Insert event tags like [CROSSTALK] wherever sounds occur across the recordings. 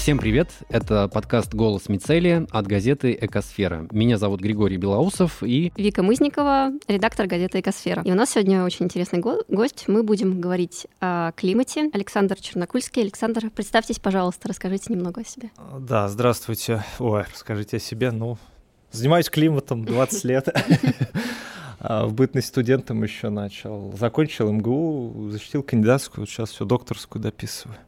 Всем привет! Это подкаст «Голос Мицелия» от газеты «Экосфера». Меня зовут Григорий Белоусов и... Вика Мызникова, редактор газеты «Экосфера». И у нас сегодня очень интересный го- гость. Мы будем говорить о климате. Александр Чернокульский. Александр, представьтесь, пожалуйста, расскажите немного о себе. Да, здравствуйте. Ой, расскажите о себе. Ну, занимаюсь климатом 20 лет. [LAUGHS] А в бытность студентом еще начал. Закончил МГУ, защитил кандидатскую, сейчас все докторскую дописываю.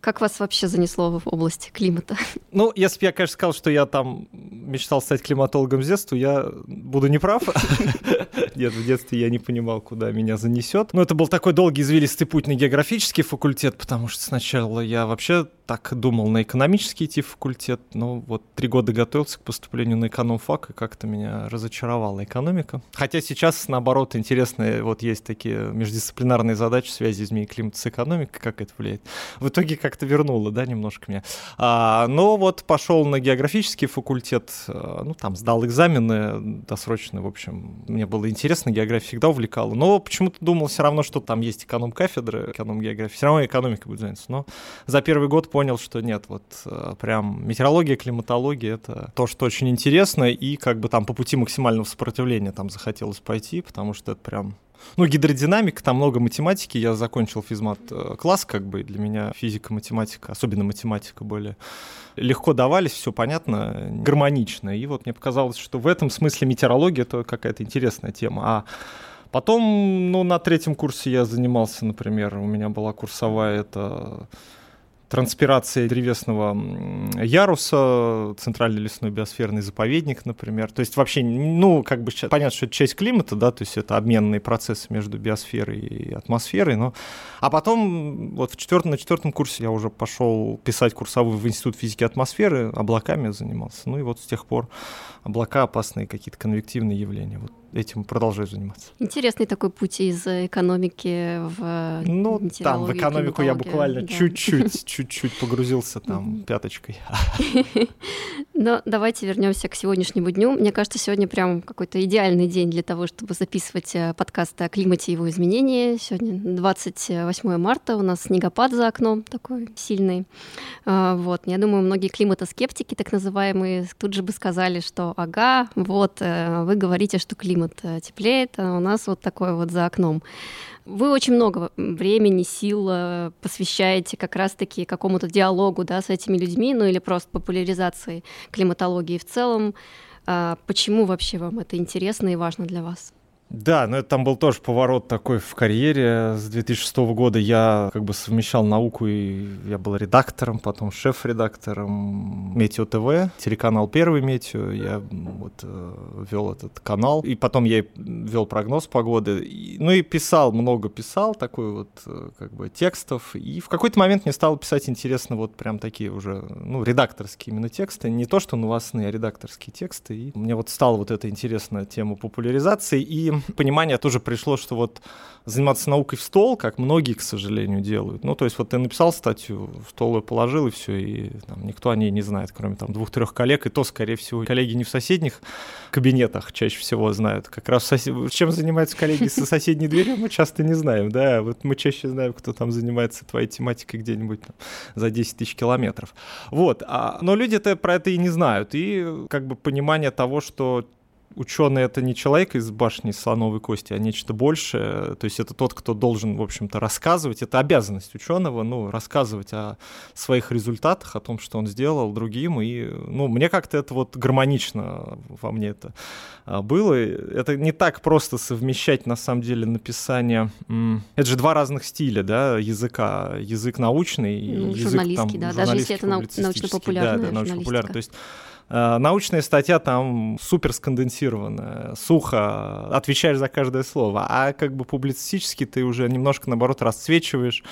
Как вас вообще занесло в область климата? [LAUGHS] Ну, если бы я, конечно, сказал, что я там мечтал стать климатологом с детства, я буду неправ. [LAUGHS] Нет, в детстве я не понимал, куда меня занесет. Но это был такой долгий извилистый путь на географический факультет, потому что сначала я вообще так думал на экономический идти факультет, но вот три года готовился к поступлению на экономфак, и как-то меня разочаровала экономика. Хотя сейчас, наоборот, интересные вот есть такие междисциплинарные задачи связи изменения климата с экономикой, как это влияет. В итоге как-то вернуло, да, немножко меня. А, но вот пошел на географический факультет, а, ну, там, сдал экзамены досрочно, в общем, мне было интересно, география всегда увлекала, но почему-то думал все равно, что там есть эконом-кафедры, эконом-география, все равно экономика будет заняться, но за первый год понял, что нет, вот э, прям метеорология, климатология — это то, что очень интересно, и как бы там по пути максимального сопротивления там захотелось пойти, потому что это прям ну, гидродинамика, там много математики, я закончил физмат э, класс, как бы, для меня физика, математика, особенно математика более легко давались, все понятно, гармонично, и вот мне показалось, что в этом смысле метеорология — это какая-то интересная тема, а Потом, ну, на третьем курсе я занимался, например, у меня была курсовая, это транспирация древесного яруса, центральный лесной биосферный заповедник, например. То есть вообще, ну, как бы понятно, что это часть климата, да, то есть это обменные процессы между биосферой и атмосферой, но... А потом, вот в четвертом, на четвертом курсе я уже пошел писать курсовую в Институт физики атмосферы, облаками занимался. Ну и вот с тех пор облака опасные какие-то конвективные явления. Вот этим продолжаю заниматься. Интересный такой путь из экономики в Ну, там в экономику я буквально да. чуть-чуть, [LAUGHS] чуть-чуть погрузился там пяточкой. [LAUGHS] Но давайте вернемся к сегодняшнему дню. Мне кажется, сегодня прям какой-то идеальный день для того, чтобы записывать э, подкасты о климате и его изменении. Сегодня 28 марта, у нас снегопад за окном такой сильный. А, вот, я думаю, многие климатоскептики, так называемые, тут же бы сказали, что ага, вот, э, вы говорите, что климат э, теплеет, а у нас вот такое вот за окном. Вы очень много времени, сил э, посвящаете как раз-таки какому-то диалогу да, с этими людьми, ну или просто популяризации климатологии в целом. А почему вообще вам это интересно и важно для вас? Да, но это там был тоже поворот такой в карьере. С 2006 года я как бы совмещал науку, и я был редактором, потом шеф-редактором Метео ТВ, телеканал Первый Метео. Я вот э, вел этот канал, и потом я вел прогноз погоды. И, ну и писал, много писал, такой вот э, как бы текстов. И в какой-то момент мне стало писать интересно вот прям такие уже, ну, редакторские именно тексты. Не то, что новостные, а редакторские тексты. И мне вот стала вот эта интересная тема популяризации. И понимание тоже пришло, что вот заниматься наукой в стол, как многие, к сожалению, делают. Ну, то есть вот ты написал статью, в стол ее положил, и все, и там, никто о ней не знает, кроме там двух-трех коллег, и то, скорее всего, коллеги не в соседних кабинетах чаще всего знают. Как раз сосед... чем занимаются коллеги со соседней дверью, мы часто не знаем, да, вот мы чаще знаем, кто там занимается твоей тематикой где-нибудь за 10 тысяч километров. Вот, а... но люди-то про это и не знают, и как бы понимание того, что ученый это не человек из башни слоновой кости, а нечто большее. То есть это тот, кто должен, в общем-то, рассказывать. Это обязанность ученого, ну, рассказывать о своих результатах, о том, что он сделал другим. И, ну, мне как-то это вот гармонично во мне это а, было. Это не так просто совмещать, на самом деле, написание. Это же два разных стиля, да, языка. Язык научный и ну, язык журналистский, там, да, даже если это научно-популярная да, да, научно-популярная. То есть научная статья там супер сконденсированная, сухо, отвечаешь за каждое слово, а как бы публицистически ты уже немножко, наоборот, расцвечиваешь,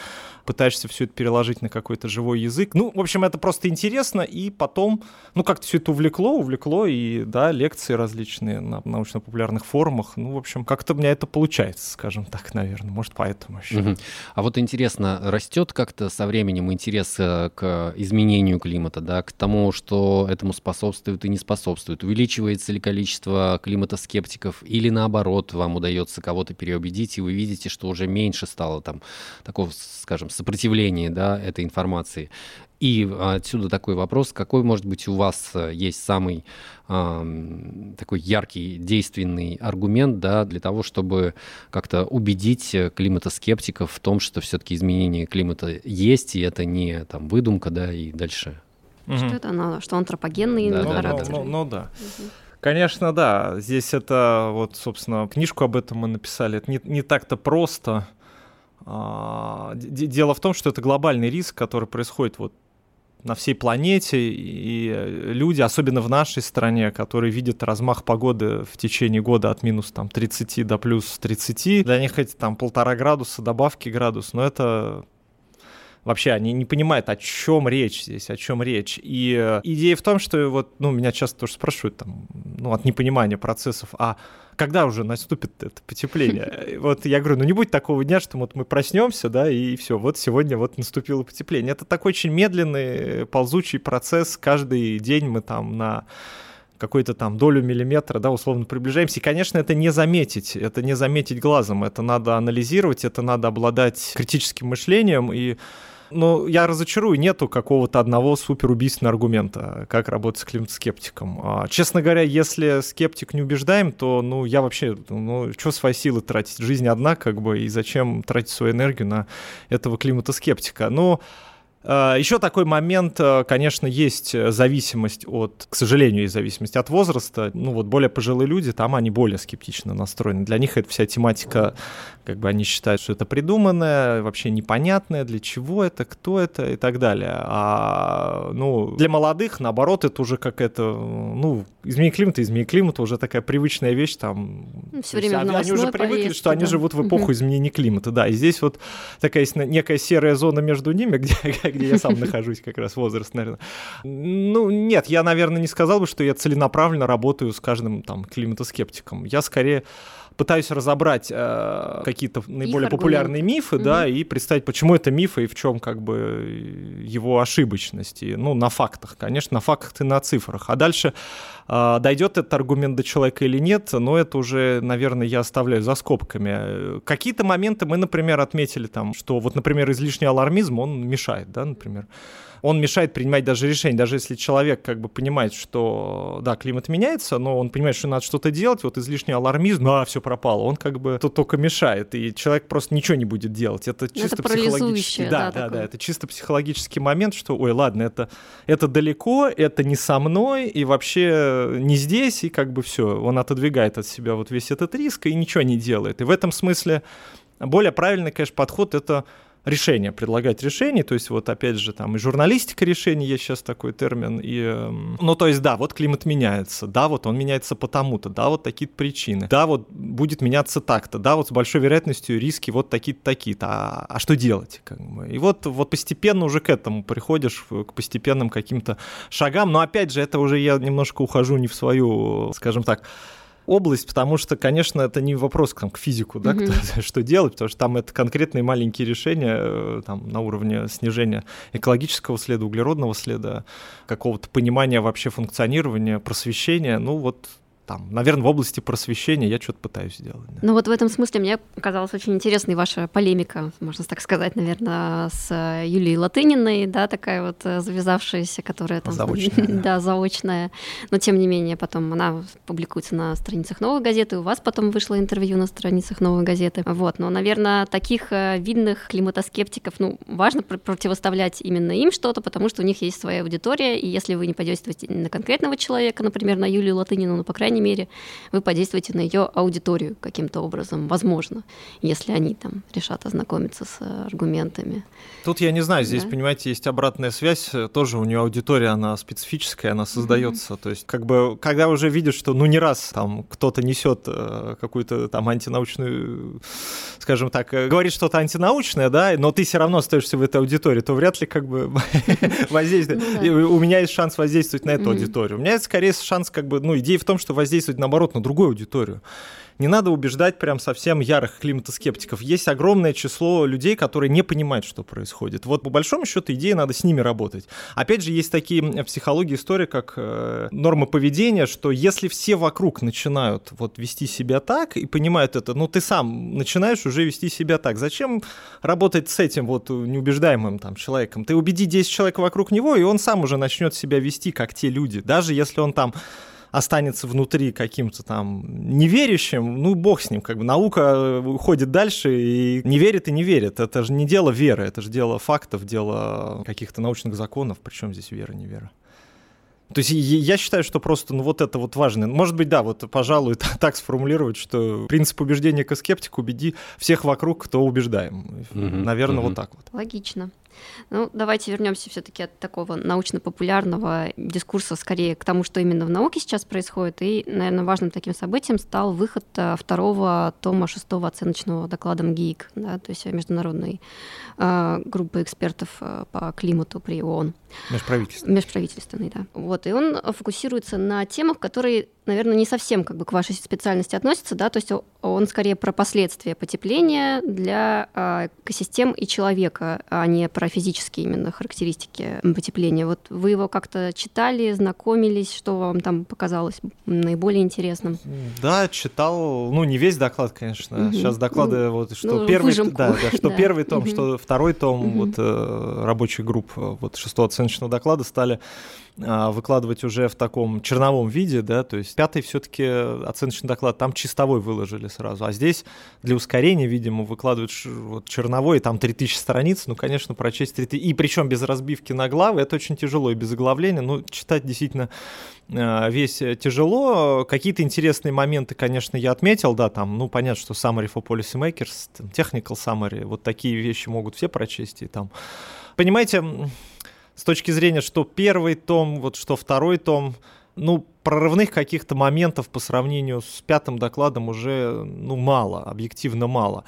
пытаешься все это переложить на какой-то живой язык. Ну, в общем, это просто интересно, и потом, ну, как-то все это увлекло, увлекло, и, да, лекции различные на научно-популярных форумах, ну, в общем, как-то у меня это получается, скажем так, наверное, может, поэтому еще. Угу. А вот интересно, растет как-то со временем интерес э, к изменению климата, да, к тому, что этому способствует и не способствует? Увеличивается ли количество климатоскептиков или, наоборот, вам удается кого-то переубедить, и вы видите, что уже меньше стало там такого, скажем, сопротивлении да, этой информации. И отсюда такой вопрос, какой, может быть, у вас э, есть самый э, такой яркий, действенный аргумент да, для того, чтобы как-то убедить климатоскептиков в том, что все-таки изменение климата есть, и это не там, выдумка, да, и дальше. Что угу. это оно, что антропогенный да, характер. Ну, ну, ну, ну да. Угу. Конечно, да. Здесь это вот, собственно, книжку об этом мы написали. Это не, не так-то просто. А, дело в том, что это глобальный риск, который происходит вот на всей планете, и люди, особенно в нашей стране, которые видят размах погоды в течение года от минус там 30 до плюс 30, для них эти там полтора градуса, добавки градус, но это вообще они не понимают, о чем речь здесь, о чем речь. И э, идея в том, что вот, ну, меня часто тоже спрашивают там, ну, от непонимания процессов, а когда уже наступит это потепление? [LAUGHS] Вот я говорю, ну не будет такого дня, что вот мы проснемся, да, и все, вот сегодня вот наступило потепление. Это такой очень медленный, ползучий процесс. Каждый день мы там на какую-то там долю миллиметра, да, условно приближаемся. И, конечно, это не заметить, это не заметить глазом, это надо анализировать, это надо обладать критическим мышлением и ну, я разочарую, нету какого-то одного суперубийственного аргумента, как работать с климат-скептиком. А, честно говоря, если скептик не убеждаем, то, ну, я вообще, ну, что свои силы тратить? Жизнь одна, как бы, и зачем тратить свою энергию на этого климата-скептика? Ну, а, Еще такой момент, э, конечно, есть зависимость от, к сожалению, есть зависимость от возраста. Ну вот более пожилые люди, там они более скептично настроены. Для них эта вся тематика, как бы они считают, что это придуманное, вообще непонятное, для чего это, кто это и так далее. А ну, для молодых, наоборот, это уже как это, ну, изменение климата, изменение климата уже такая привычная вещь там. Все время они, они уже привыкли, повестки, что да. они живут в эпоху изменения климата, да. И здесь вот такая есть некая серая зона между ними, [LAUGHS] где где я сам нахожусь, как раз возраст, наверное. Ну, нет, я, наверное, не сказал бы, что я целенаправленно работаю с каждым там климатоскептиком. Я скорее пытаюсь разобрать э, какие-то наиболее популярные мифы, угу. да, и представить, почему это мифы и в чем как бы его ошибочность. И, ну, на фактах, конечно, на фактах и на цифрах. А дальше э, дойдет этот аргумент до человека или нет, но это уже, наверное, я оставляю за скобками. Какие-то моменты мы, например, отметили там, что вот, например, излишний алармизм, он мешает, да, например он мешает принимать даже решения. Даже если человек как бы понимает, что да, климат меняется, но он понимает, что надо что-то делать, вот излишний алармизм, а, все пропало, он как бы тут только мешает, и человек просто ничего не будет делать. Это чисто это психологический. Да, да, да, да, это чисто психологический момент, что, ой, ладно, это, это далеко, это не со мной, и вообще не здесь, и как бы все, он отодвигает от себя вот весь этот риск и ничего не делает. И в этом смысле более правильный, конечно, подход это решения, предлагать решения, то есть вот опять же там и журналистика решений есть сейчас такой термин, и, эм, ну то есть да, вот климат меняется, да, вот он меняется потому-то, да, вот такие-то причины, да, вот будет меняться так-то, да, вот с большой вероятностью риски вот такие-то, такие-то, а, а что делать? Как бы? И вот, вот постепенно уже к этому приходишь, к постепенным каким-то шагам, но опять же, это уже я немножко ухожу не в свою, скажем так, область, потому что, конечно, это не вопрос там, к физику, да, mm-hmm. кто, [LAUGHS] что делать, потому что там это конкретные маленькие решения э, там, на уровне снижения экологического следа, углеродного следа, какого-то понимания вообще функционирования, просвещения. Ну вот там, наверное, в области просвещения я что-то пытаюсь сделать. Да. Ну вот в этом смысле мне показалась очень интересной ваша полемика, можно так сказать, наверное, с Юлией Латыниной, да, такая вот э, завязавшаяся, которая там... Заочная. [LAUGHS] да, заочная. Но тем не менее потом она публикуется на страницах «Новой газеты», у вас потом вышло интервью на страницах «Новой газеты». Вот, но, наверное, таких э, видных климатоскептиков, ну, важно противоставлять именно им что-то, потому что у них есть своя аудитория, и если вы не подействуете на конкретного человека, например, на Юлию Латынину, ну, по крайней крайней мере, вы подействуете на ее аудиторию каким-то образом, возможно, если они там решат ознакомиться с аргументами. Тут я не знаю, здесь, да? понимаете, есть обратная связь, тоже у нее аудитория, она специфическая, она создается. Mm-hmm. То есть, как бы, когда уже видишь, что ну не раз там кто-то несет э, какую-то там антинаучную, скажем так, э, говорит что-то антинаучное, да, но ты все равно остаешься в этой аудитории, то вряд ли как бы [LAUGHS] воздействовать. Ну у меня есть шанс воздействовать на эту аудиторию. У меня есть скорее шанс, как бы, ну, идея в том, что воздействовать, наоборот, на другую аудиторию. не надо убеждать прям совсем ярых климатоскептиков. Есть огромное число людей, которые не понимают, что происходит. Вот по большому счету идея, надо с ними работать. Опять же, есть такие в психологии истории, как э, нормы поведения, что если все вокруг начинают вот вести себя так и понимают это, ну ты сам начинаешь уже вести себя так. Зачем работать с этим вот неубеждаемым там человеком? Ты убеди 10 человек вокруг него, и он сам уже начнет себя вести как те люди. Даже если он там останется внутри каким-то там неверящим, ну, бог с ним, как бы наука уходит дальше и не верит и не верит. Это же не дело веры, это же дело фактов, дело каких-то научных законов, причем здесь вера, не вера. То есть я считаю, что просто ну, вот это вот важно. Может быть, да, вот, пожалуй, [LAUGHS] так сформулировать, что принцип убеждения к скептику убеди всех вокруг, кто убеждаем. Угу, Наверное, угу. вот так вот. Логично. Ну, давайте вернемся все-таки от такого научно-популярного дискурса скорее к тому, что именно в науке сейчас происходит. И, наверное, важным таким событием стал выход э, второго тома шестого оценочного доклада МГИК, да, то есть международной э, группы экспертов э, по климату при ООН. Межправительственный. Межправительственный, да. Вот, и он фокусируется на темах, которые наверное, не совсем как бы к вашей специальности относится, да, то есть он скорее про последствия потепления для э, экосистем и человека, а не про физические именно характеристики потепления. Вот вы его как-то читали, знакомились, что вам там показалось наиболее интересным? Да, читал, ну не весь доклад, конечно. Угу. Сейчас доклады ну, вот что ну, первый, да, да, что [LAUGHS] да. первый том, угу. что второй том угу. вот э, рабочий групп вот шестого оценочного доклада стали а, выкладывать уже в таком черновом виде, да, то есть пятый все-таки оценочный доклад, там чистовой выложили сразу, а здесь для ускорения, видимо, выкладывают вот черновой, там 3000 страниц, ну, конечно, прочесть 3000, и причем без разбивки на главы, это очень тяжело, и без оглавления, ну, читать действительно а, весь тяжело. Какие-то интересные моменты, конечно, я отметил, да, там, ну, понятно, что summary for policymakers, technical summary, вот такие вещи могут все прочесть, и там, понимаете, с точки зрения, что первый том, вот что второй том, ну, прорывных каких-то моментов по сравнению с пятым докладом уже, ну, мало, объективно мало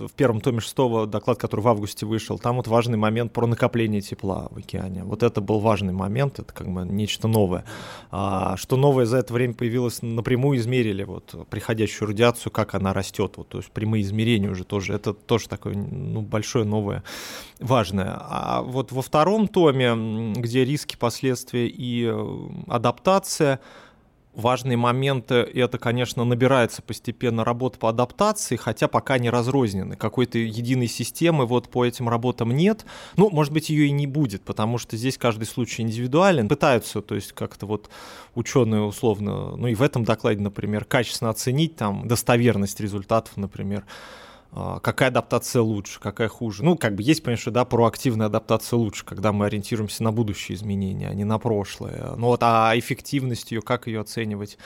в первом томе шестого доклад, который в августе вышел, там вот важный момент про накопление тепла в океане. Вот это был важный момент, это как бы нечто новое. А, что новое за это время появилось, напрямую измерили вот приходящую радиацию, как она растет, вот, то есть прямые измерения уже тоже, это тоже такое ну, большое новое, важное. А вот во втором томе, где риски, последствия и э, адаптация, важные моменты, это, конечно, набирается постепенно работа по адаптации, хотя пока не разрознены. Какой-то единой системы вот по этим работам нет. Ну, может быть, ее и не будет, потому что здесь каждый случай индивидуален. Пытаются, то есть как-то вот ученые условно, ну и в этом докладе, например, качественно оценить там достоверность результатов, например, какая адаптация лучше, какая хуже. Ну, как бы есть, конечно, да, проактивная адаптация лучше, когда мы ориентируемся на будущие изменения, а не на прошлое. Ну вот, а эффективность ее, как ее оценивать?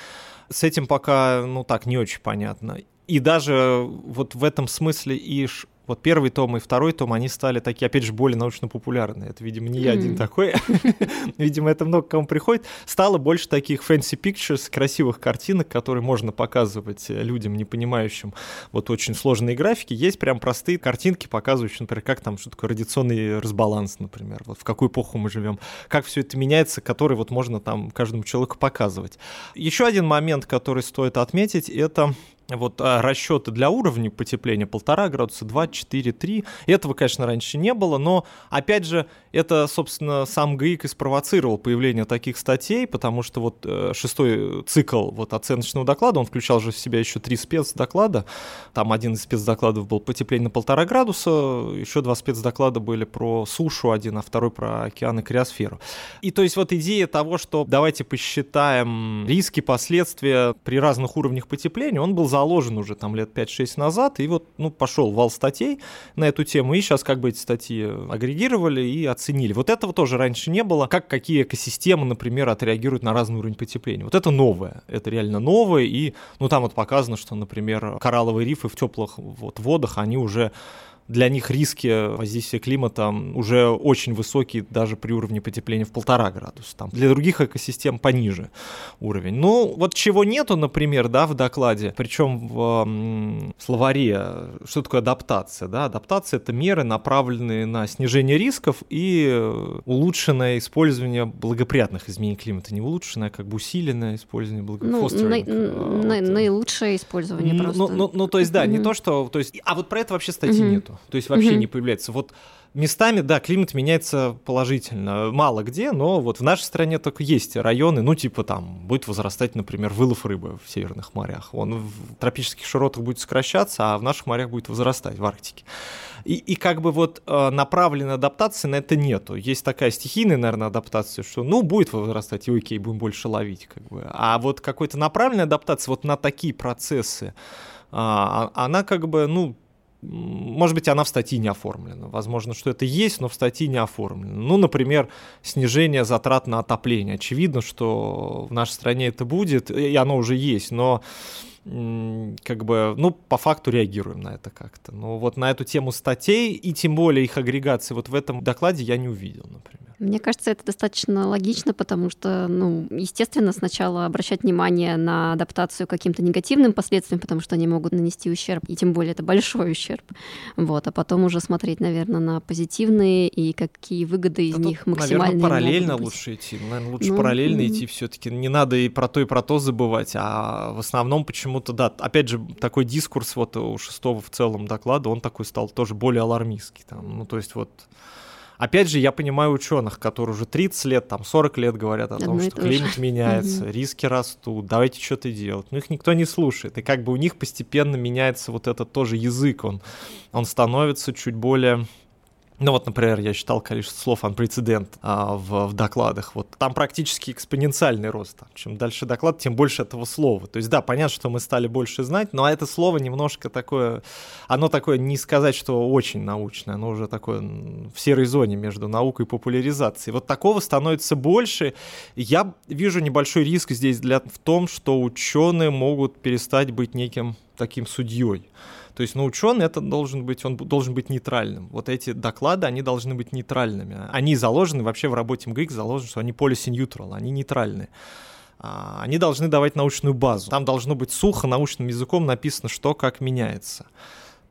С этим пока, ну так, не очень понятно. И даже вот в этом смысле и вот первый том и второй том, они стали такие, опять же, более научно-популярные. Это, видимо, не я один такой. [LAUGHS] видимо, это много кому приходит. Стало больше таких fancy pictures, красивых картинок, которые можно показывать людям, не понимающим вот очень сложные графики. Есть прям простые картинки, показывающие, например, как там, что такое радиационный разбаланс, например, вот в какую эпоху мы живем, как все это меняется, который вот можно там каждому человеку показывать. Еще один момент, который стоит отметить, это вот а, расчеты для уровня потепления полтора градуса, 2, 4, 3. Этого, конечно, раньше не было, но, опять же, это, собственно, сам ГАИК и спровоцировал появление таких статей, потому что вот э, шестой цикл вот оценочного доклада, он включал же в себя еще три спецдоклада. Там один из спецдокладов был потепление на полтора градуса, еще два спецдоклада были про сушу один, а второй про океан и криосферу. И то есть вот идея того, что давайте посчитаем риски, последствия при разных уровнях потепления, он был заложен уже там лет 5-6 назад, и вот, ну, пошел вал статей на эту тему, и сейчас как бы эти статьи агрегировали и оценили. Вот этого тоже раньше не было, как какие экосистемы, например, отреагируют на разный уровень потепления. Вот это новое, это реально новое, и, ну, там вот показано, что, например, коралловые рифы в теплых вот водах, они уже для них риски воздействия климата уже очень высокие даже при уровне потепления в полтора градуса. Там для других экосистем пониже уровень. Ну, вот чего нету, например, да, в докладе, причем в м, словаре, что такое адаптация, да, адаптация это меры, направленные на снижение рисков и улучшенное использование благоприятных изменений климата, не улучшенное, а как бы усиленное использование благоприятных. Ну, на, на, вот. наилучшее использование ну, просто. Ну, ну, ну, то есть, да, mm-hmm. не то, что, то есть, а вот про это вообще статьи mm-hmm. нету, то есть вообще mm-hmm. не появляется. Вот местами, да, климат меняется положительно. Мало где, но вот в нашей стране только есть районы, ну, типа там будет возрастать, например, вылов рыбы в северных морях. Он в тропических широтах будет сокращаться, а в наших морях будет возрастать, в Арктике. И, и как бы вот э, направленной адаптации на это нету. Есть такая стихийная, наверное, адаптация, что ну будет возрастать, и окей, будем больше ловить. Как бы. А вот какой-то направленной адаптации вот на такие процессы, а, а она как бы, ну, может быть, она в статье не оформлена. Возможно, что это есть, но в статье не оформлено. Ну, например, снижение затрат на отопление. Очевидно, что в нашей стране это будет, и оно уже есть, но как бы, ну, по факту реагируем на это как-то. Но вот на эту тему статей и тем более их агрегации вот в этом докладе я не увидел, например. Мне кажется, это достаточно логично, потому что, ну, естественно, сначала обращать внимание на адаптацию к каким-то негативным последствиям, потому что они могут нанести ущерб, и тем более это большой ущерб. Вот, а потом уже смотреть, наверное, на позитивные и какие выгоды из да них максимальные. Наверное, параллельно лучше идти. Наверное, лучше ну, параллельно mm-hmm. идти все-таки. Не надо и про то, и про то забывать. А в основном почему-то, да, опять же, такой дискурс вот у шестого в целом доклада, он такой стал тоже более алармистский. Там. Ну, то есть вот Опять же, я понимаю ученых, которые уже 30 лет, там 40 лет говорят о том, что климат меняется, риски растут, давайте что-то делать. Но их никто не слушает. И как бы у них постепенно меняется вот этот тоже язык, он, он становится чуть более ну вот, например, я считал количество слов unprecedented а, в, в докладах. Вот там практически экспоненциальный рост. Чем дальше доклад, тем больше этого слова. То есть, да, понятно, что мы стали больше знать, но это слово немножко такое, оно такое, не сказать, что очень научное, оно уже такое в серой зоне между наукой и популяризацией. Вот такого становится больше. Я вижу небольшой риск здесь для, в том, что ученые могут перестать быть неким таким судьей. То есть, ну, ученый это должен быть, он должен быть нейтральным. Вот эти доклады, они должны быть нейтральными. Они заложены вообще в работе МГИК, заложено, что они policy neutral, они нейтральные а, они должны давать научную базу. Там должно быть сухо научным языком написано, что как меняется.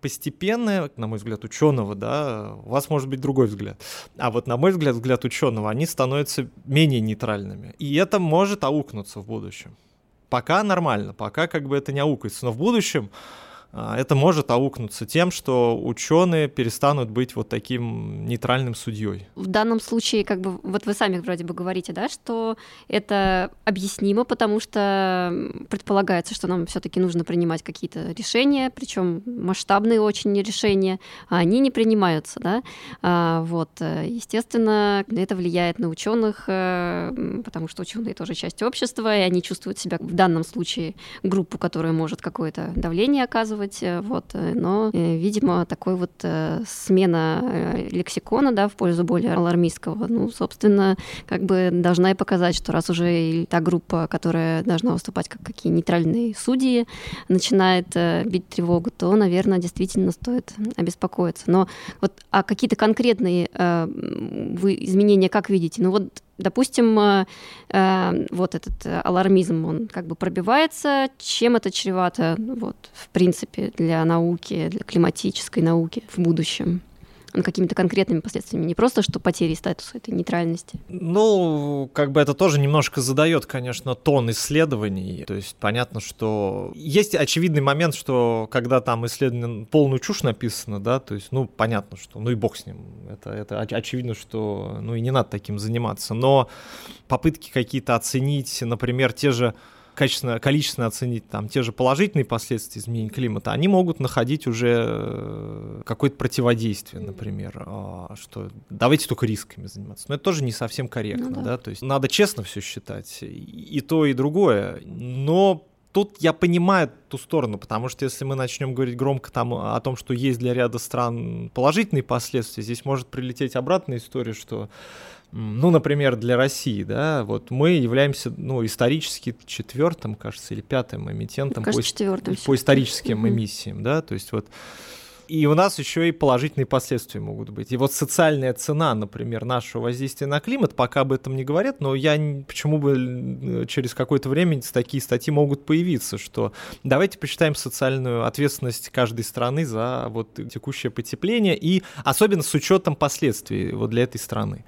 Постепенно, на мой взгляд, ученого, да, у вас может быть другой взгляд. А вот на мой взгляд, взгляд ученого, они становятся менее нейтральными. И это может аукнуться в будущем. Пока нормально, пока как бы это не аукается. Но в будущем это может аукнуться тем, что ученые перестанут быть вот таким нейтральным судьей. В данном случае, как бы, вот вы сами вроде бы говорите, да, что это объяснимо, потому что предполагается, что нам все-таки нужно принимать какие-то решения, причем масштабные очень решения, а они не принимаются, да. А, вот, э, естественно, это влияет на ученых, э, потому что ученые тоже часть общества, и они чувствуют себя в данном случае группу, которая может какое-то давление оказывать использовать, э, вот, э, но, э, видимо, такой вот смена лексикона, да, в пользу более алармистского, ну, собственно, как бы должна и показать, что раз уже та группа, которая должна выступать как какие нейтральные судьи, начинает бить тревогу, то, наверное, действительно стоит обеспокоиться. Но вот а какие-то конкретные вы изменения как видите? Ну вот Допустим, э, э, вот этот алармизм, он как бы пробивается. Чем это чревато, вот, в принципе, для науки, для климатической науки в будущем? Какими-то конкретными последствиями, не просто что потери статуса этой нейтральности. Ну, как бы это тоже немножко задает, конечно, тон исследований. То есть понятно, что есть очевидный момент, что когда там исследование полную чушь написано, да, то есть, ну, понятно, что, ну и бог с ним. Это, это очевидно, что, ну и не надо таким заниматься. Но попытки какие-то оценить, например, те же качественно, количественно оценить там те же положительные последствия изменения климата, они могут находить уже э, какое-то противодействие, например, а, что давайте только рисками заниматься. Но это тоже не совсем корректно, ну, да. да, то есть надо честно все считать, и то, и другое, но тут я понимаю ту сторону, потому что если мы начнем говорить громко там о том, что есть для ряда стран положительные последствия, здесь может прилететь обратная история, что ну, например, для России, да, вот мы являемся, ну, исторически четвертым, кажется, или пятым эмитентом кажется, по, по историческим mm-hmm. эмиссиям, да, то есть вот И у нас еще и положительные последствия могут быть. И вот социальная цена, например, нашего воздействия на климат, пока об этом не говорят, но я почему бы через какое-то время такие статьи могут появиться, что давайте посчитаем социальную ответственность каждой страны за вот текущее потепление и особенно с учетом последствий вот для этой страны.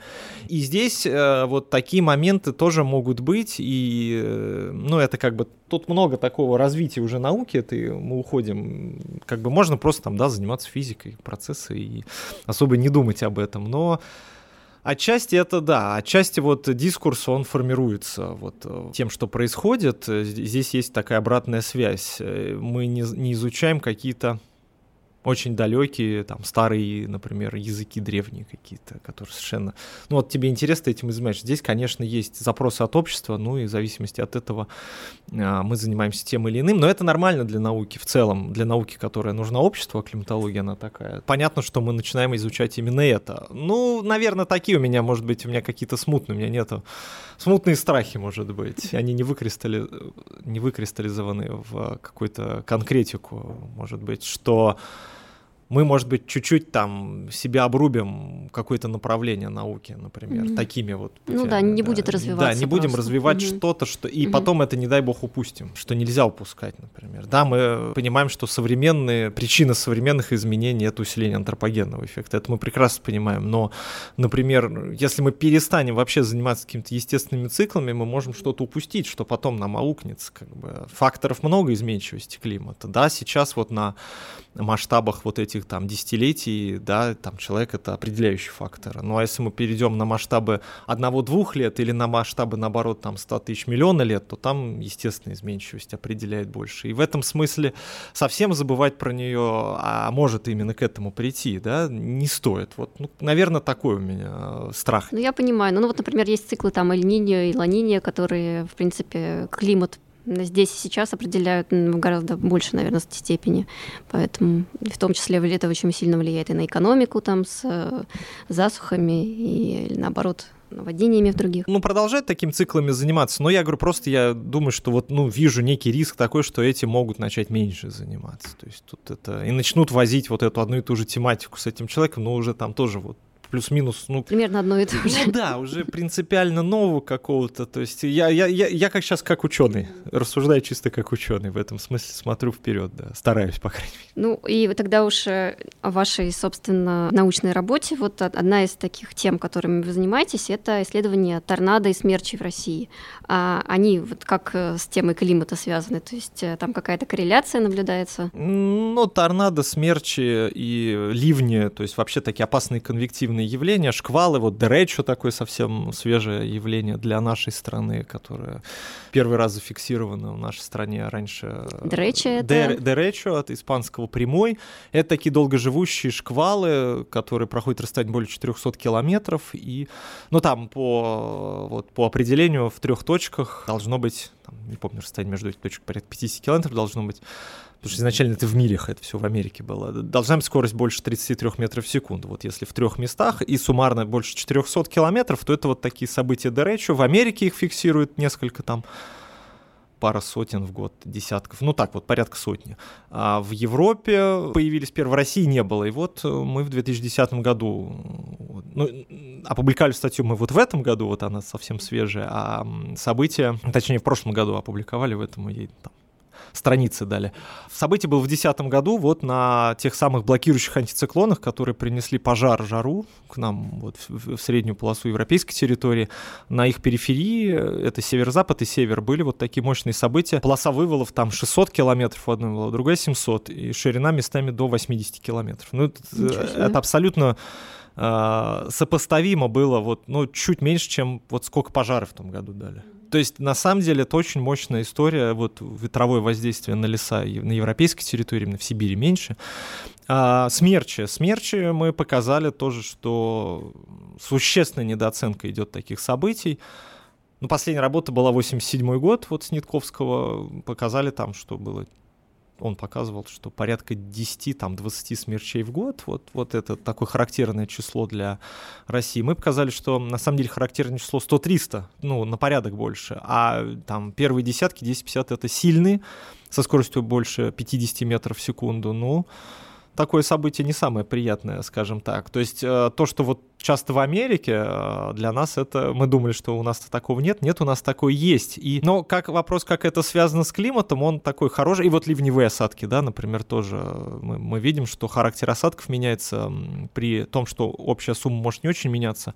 И здесь э, вот такие моменты тоже могут быть, и э, ну это как бы тут много такого развития уже науки, это мы уходим, как бы можно просто там, да, заниматься физикой, процессы и особо не думать об этом, но Отчасти это да, отчасти вот дискурс, он формируется вот э, тем, что происходит. Здесь есть такая обратная связь. Э, мы не, не изучаем какие-то очень далекие, там, старые, например, языки древние какие-то, которые совершенно... Ну, вот тебе интересно этим занимаешься. Здесь, конечно, есть запросы от общества, ну, и в зависимости от этого а, мы занимаемся тем или иным, но это нормально для науки в целом, для науки, которая нужна обществу, а климатология она такая. Понятно, что мы начинаем изучать именно это. Ну, наверное, такие у меня, может быть, у меня какие-то смутные, у меня нету... Смутные страхи, может быть. Они не, выкристалли... не выкристаллизованы в какую-то конкретику, может быть, что мы, может быть, чуть-чуть там себя обрубим какое-то направление науки, например, mm-hmm. такими вот путями. Ну да, не да. будет развиваться. Да, не будем развивать mm-hmm. что-то, что и mm-hmm. потом это, не дай бог, упустим, что нельзя упускать, например. Да, мы понимаем, что современные причины современных изменений это усиление антропогенного эффекта. Это мы прекрасно понимаем. Но, например, если мы перестанем вообще заниматься какими-то естественными циклами, мы можем что-то упустить, что потом нам аукнется. Как бы. Факторов много изменчивости климата. Да, сейчас вот на масштабах вот этих там десятилетий, да, там человек это определяющий фактор. Ну а если мы перейдем на масштабы одного-двух лет или на масштабы, наоборот, там 100 тысяч миллиона лет, то там, естественно, изменчивость определяет больше. И в этом смысле совсем забывать про нее, а может именно к этому прийти, да, не стоит. Вот, ну, наверное, такой у меня э, страх. Ну, я понимаю. Ну, ну вот, например, есть циклы там Эль-Ниньо и Ла-Ниньо, которые, в принципе, климат здесь и сейчас определяют в гораздо больше, наверное, степени. Поэтому в том числе это очень сильно влияет и на экономику там с э, засухами, и наоборот, наводнениями в других. Ну, продолжать такими циклами заниматься, но я говорю, просто я думаю, что вот, ну, вижу некий риск такой, что эти могут начать меньше заниматься. То есть тут это... И начнут возить вот эту одну и ту же тематику с этим человеком, но уже там тоже вот плюс-минус, ну... Примерно одно и то же. Ну, да, уже принципиально нового какого-то, то есть я, я, я, я как сейчас как ученый, рассуждаю чисто как ученый, в этом смысле смотрю вперед, да, стараюсь, по крайней мере. Ну, и тогда уж э, о вашей, собственно, научной работе, вот одна из таких тем, которыми вы занимаетесь, это исследование торнадо и смерчей в России. А они вот как э, с темой климата связаны, то есть э, там какая-то корреляция наблюдается? Ну, торнадо, смерчи и ливни, то есть вообще такие опасные конвективные природные явления, шквалы, вот Деречо такое совсем свежее явление для нашей страны, которое первый раз зафиксировано в нашей стране раньше. Деречо это? Деречо от испанского прямой. Это такие долгоживущие шквалы, которые проходят расстояние более 400 километров, и, ну там по, вот, по определению в трех точках должно быть, там, не помню, расстояние между этими точками порядка 50 километров должно быть потому что изначально это в мире, это все в Америке было, должна быть скорость больше 33 метров в секунду. Вот если в трех местах и суммарно больше 400 километров, то это вот такие события Деречо. В Америке их фиксируют несколько там пара сотен в год, десятков, ну так вот, порядка сотни. А в Европе появились первые, в России не было. И вот э, мы в 2010 году, ну, опубликовали статью мы вот в этом году, вот она совсем свежая, а события, точнее, в прошлом году опубликовали, в этом ей там страницы дали. Событие было в 2010 году, вот на тех самых блокирующих антициклонах, которые принесли пожар, жару к нам вот в, среднюю полосу европейской территории. На их периферии, это северо-запад и север, были вот такие мощные события. Полоса вывалов там 600 километров в одной была, другая 700, и ширина местами до 80 километров. Ну, это, это абсолютно э, сопоставимо было вот, ну, чуть меньше, чем вот сколько пожаров в том году дали. То есть, на самом деле, это очень мощная история, вот ветровое воздействие на леса на европейской территории, именно в Сибири меньше. А, смерчи. Смерчи мы показали тоже, что существенная недооценка идет таких событий. Ну, последняя работа была 87 год, вот с Нитковского. Показали там, что было он показывал, что порядка 10-20 смерчей в год, вот, вот это такое характерное число для России. Мы показали, что на самом деле характерное число 100-300, ну, на порядок больше, а там первые десятки, 10-50 это сильные, со скоростью больше 50 метров в секунду, ну, такое событие не самое приятное, скажем так. То есть э, то, что вот часто в Америке э, для нас это мы думали, что у нас такого нет, нет, у нас такое есть. И, но как вопрос, как это связано с климатом, он такой хороший. И вот ливневые осадки, да, например, тоже мы, мы видим, что характер осадков меняется при том, что общая сумма может не очень меняться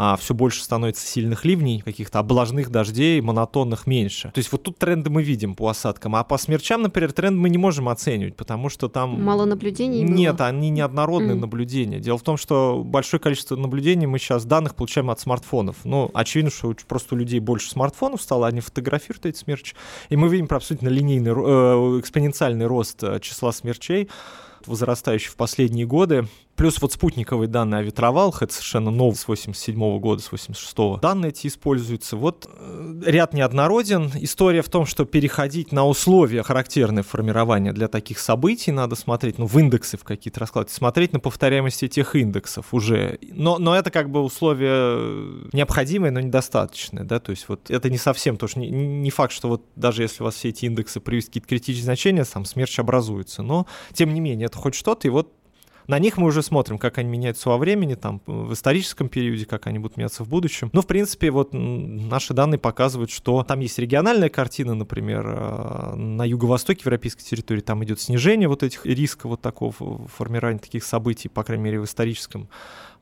а, все больше становится сильных ливней, каких-то облажных дождей, монотонных меньше. То есть вот тут тренды мы видим по осадкам, а по смерчам, например, тренд мы не можем оценивать, потому что там... Мало наблюдений Нет, было? они неоднородные mm. наблюдения. Дело в том, что большое количество наблюдений мы сейчас данных получаем от смартфонов. Ну, очевидно, что просто у людей больше смартфонов стало, они фотографируют эти смерчи, и мы видим абсолютно линейный, э, экспоненциальный рост э, числа смерчей возрастающий в последние годы. Плюс вот спутниковые данные о ветровалах, это совершенно новый с 87 -го года, с 86 -го. Данные эти используются. Вот э, ряд неоднороден. История в том, что переходить на условия, характерные формирования для таких событий, надо смотреть, ну, в индексы в какие-то расклады, смотреть на повторяемость этих индексов уже. Но, но это как бы условие необходимое, но недостаточное, да, то есть вот это не совсем, то что не, не факт, что вот даже если у вас все эти индексы привести какие-то критические значения, сам смерч образуется, но тем не менее это хоть что-то, и вот на них мы уже смотрим, как они меняются во времени, там, в историческом периоде, как они будут меняться в будущем. Ну, в принципе, вот наши данные показывают, что там есть региональная картина, например, э, на юго-востоке европейской территории, там идет снижение вот этих риска вот такого формирования таких событий, по крайней мере, в историческом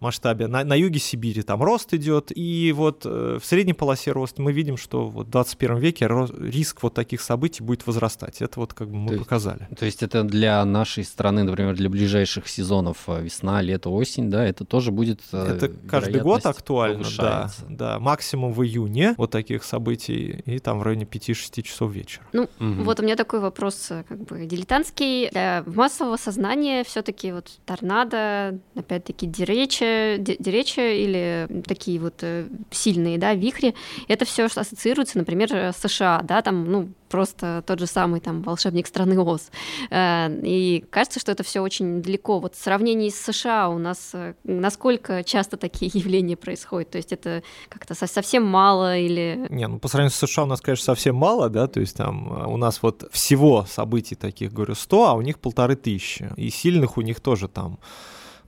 масштабе. На, на юге Сибири там рост идет, и вот э, в средней полосе роста мы видим, что вот в 21 веке риск вот таких событий будет возрастать. Это вот как бы мы то показали. Есть, то есть это для нашей страны, например, для ближайших сезонов э, весна, лето, осень, да, это тоже будет э, Это каждый год актуально, да, да. Максимум в июне вот таких событий, и там в районе 5-6 часов вечера. Ну, угу. вот у меня такой вопрос, как бы дилетантский. Для массового сознания все-таки вот торнадо, опять-таки диречи, дереча или такие вот э, сильные, да, вихри, это все ассоциируется, например, с США, да, там, ну, просто тот же самый там волшебник страны Оз. Э, и кажется, что это все очень далеко. Вот в сравнении с США у нас э, насколько часто такие [LAUGHS] явления происходят? То есть это как-то совсем мало или... Не, ну по сравнению с США у нас, конечно, совсем мало, да, то есть там у нас вот всего событий таких, говорю, 100, а у них полторы тысячи. И сильных у них тоже там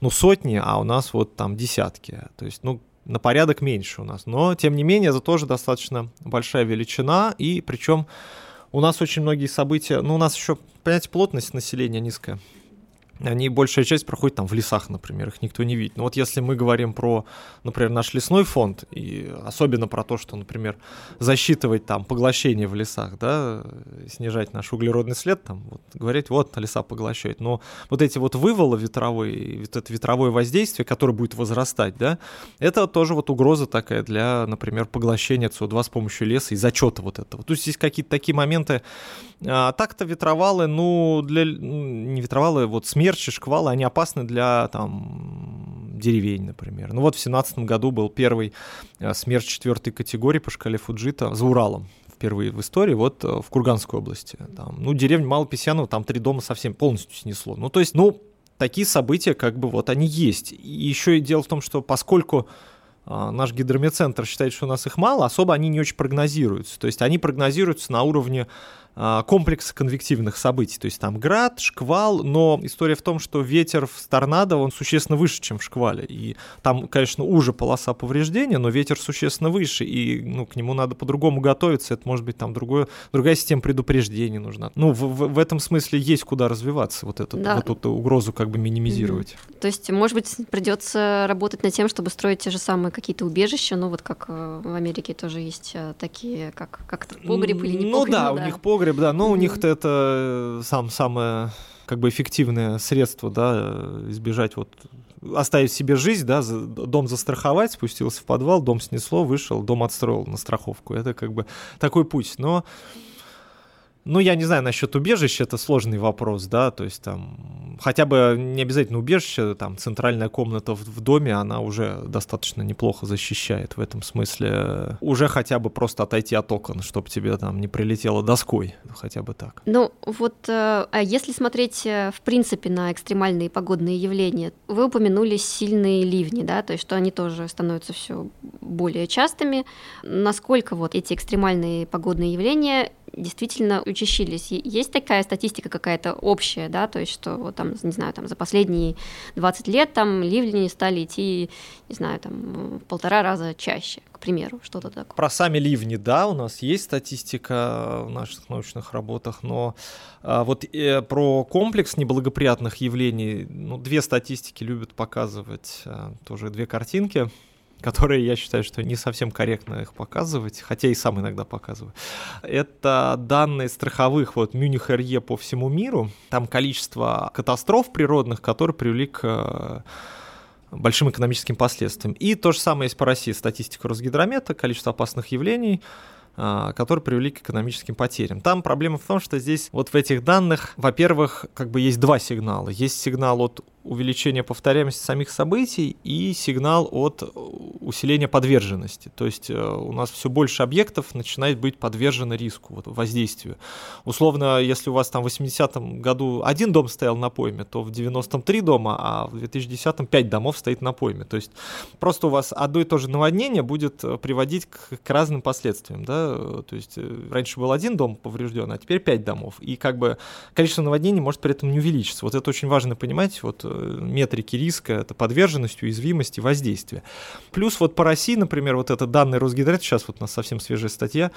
ну, сотни, а у нас вот там десятки. То есть, ну, на порядок меньше у нас. Но, тем не менее, это тоже достаточно большая величина, и причем у нас очень многие события, ну, у нас еще, понимаете, плотность населения низкая они большая часть проходит там в лесах, например, их никто не видит. Но вот если мы говорим про, например, наш лесной фонд, и особенно про то, что, например, засчитывать там поглощение в лесах, да, снижать наш углеродный след, там, вот, говорить, вот, леса поглощают. Но вот эти вот вывалы ветровые, вот это ветровое воздействие, которое будет возрастать, да, это тоже вот угроза такая для, например, поглощения СО2 с помощью леса и зачета вот этого. То есть здесь какие-то такие моменты. А так-то ветровалы, ну, для, не ветровалы, вот смерчи, шквалы, они опасны для там, деревень, например. Ну вот в семнадцатом году был первый э, смерч четвертой категории по шкале Фуджита за Уралом впервые в истории, вот э, в Курганской области. Там, ну, деревня Малопесьянова, там три дома совсем полностью снесло. Ну, то есть, ну, такие события, как бы, вот они есть. И еще и дело в том, что поскольку а, наш гидрометцентр считает, что у нас их мало, особо они не очень прогнозируются. То есть они прогнозируются на уровне комплекс конвективных событий. То есть там град, шквал, но история в том, что ветер в торнадо, он существенно выше, чем в шквале. И там, конечно, уже полоса повреждения, но ветер существенно выше, и ну, к нему надо по-другому готовиться. Это может быть там другое, другая система предупреждения нужна. Ну, в, в, в этом смысле есть куда развиваться, вот, эту, да. вот эту угрозу как бы минимизировать. Mm-hmm. То есть, может быть, придется работать над тем, чтобы строить те же самые какие-то убежища, ну вот как э, в Америке тоже есть э, такие, как, как погреб или не ну, погреб. Да, ну да, у них погреб погреб, да, но у них-то это сам, самое как бы эффективное средство, да, избежать вот оставить себе жизнь, да, дом застраховать, спустился в подвал, дом снесло, вышел, дом отстроил на страховку. Это как бы такой путь. Но ну, я не знаю, насчет убежища это сложный вопрос, да, то есть там хотя бы не обязательно убежище, там центральная комната в, в доме, она уже достаточно неплохо защищает в этом смысле. Уже хотя бы просто отойти от окон, чтобы тебе там не прилетело доской, хотя бы так. Ну, вот э, а если смотреть э, в принципе на экстремальные погодные явления, вы упомянули сильные ливни, да, то есть что они тоже становятся все более частыми. Насколько вот эти экстремальные погодные явления действительно учащились. Есть такая статистика какая-то общая, да, то есть что вот там, не знаю, там за последние 20 лет там ливни стали идти, не знаю, там полтора раза чаще, к примеру, что-то такое. Про сами ливни, да, у нас есть статистика в наших научных работах, но а, вот э, про комплекс неблагоприятных явлений, ну, две статистики любят показывать, а, тоже две картинки которые я считаю, что не совсем корректно их показывать, хотя и сам иногда показываю. Это данные страховых вот Мюних РЕ по всему миру. Там количество катастроф природных, которые привели к э, большим экономическим последствиям. И то же самое есть по России. Статистика Росгидромета, количество опасных явлений, которые привели к экономическим потерям. Там проблема в том, что здесь вот в этих данных, во-первых, как бы есть два сигнала. Есть сигнал от увеличение повторяемости самих событий и сигнал от усиления подверженности. То есть э, у нас все больше объектов начинает быть подвержено риску, вот, воздействию. Условно, если у вас там в 80-м году один дом стоял на пойме, то в 90-м три дома, а в 2010-м пять домов стоит на пойме. То есть просто у вас одно и то же наводнение будет э, приводить к, к разным последствиям. Да? То есть э, раньше был один дом поврежден, а теперь пять домов. И как бы количество наводнений может при этом не увеличиться. Вот это очень важно понимать. Вот метрики риска, это подверженность, уязвимость и воздействие. Плюс вот по России, например, вот это данные Росгидрет, сейчас вот у нас совсем свежая статья,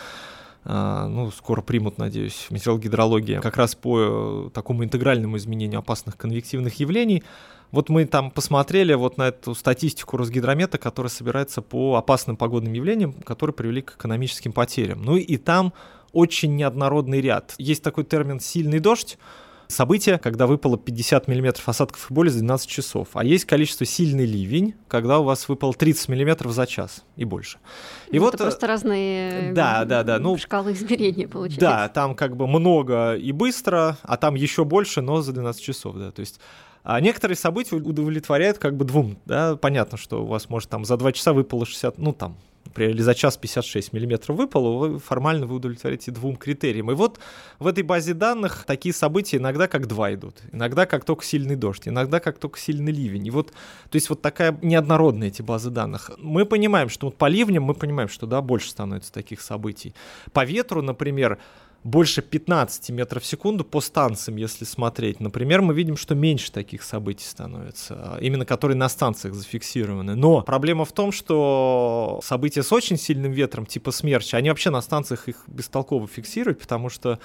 а, ну, скоро примут, надеюсь, метеорология, как раз по э, такому интегральному изменению опасных конвективных явлений. Вот мы там посмотрели вот на эту статистику Росгидромета, которая собирается по опасным погодным явлениям, которые привели к экономическим потерям. Ну и там очень неоднородный ряд. Есть такой термин «сильный дождь», событие, когда выпало 50 мм осадков и более за 12 часов. А есть количество сильный ливень, когда у вас выпало 30 мм за час и больше. И ну, вот, это просто разные да, да, да, ну, шкалы измерения получается. Да, там как бы много и быстро, а там еще больше, но за 12 часов. Да, то есть а некоторые события удовлетворяют как бы двум, да, понятно, что у вас может там за 2 часа выпало 60, ну там например, или за час 56 миллиметров выпало, вы формально вы удовлетворите двум критериям. И вот в этой базе данных такие события иногда как два идут, иногда как только сильный дождь, иногда как только сильный ливень. И вот, то есть вот такая неоднородная эти базы данных. Мы понимаем, что вот по ливням мы понимаем, что да, больше становится таких событий. По ветру, например, больше 15 метров в секунду по станциям, если смотреть. Например, мы видим, что меньше таких событий становится, а, именно которые на станциях зафиксированы. Но проблема в том, что события с очень сильным ветром, типа смерча, они вообще на станциях их бестолково фиксируют, потому что,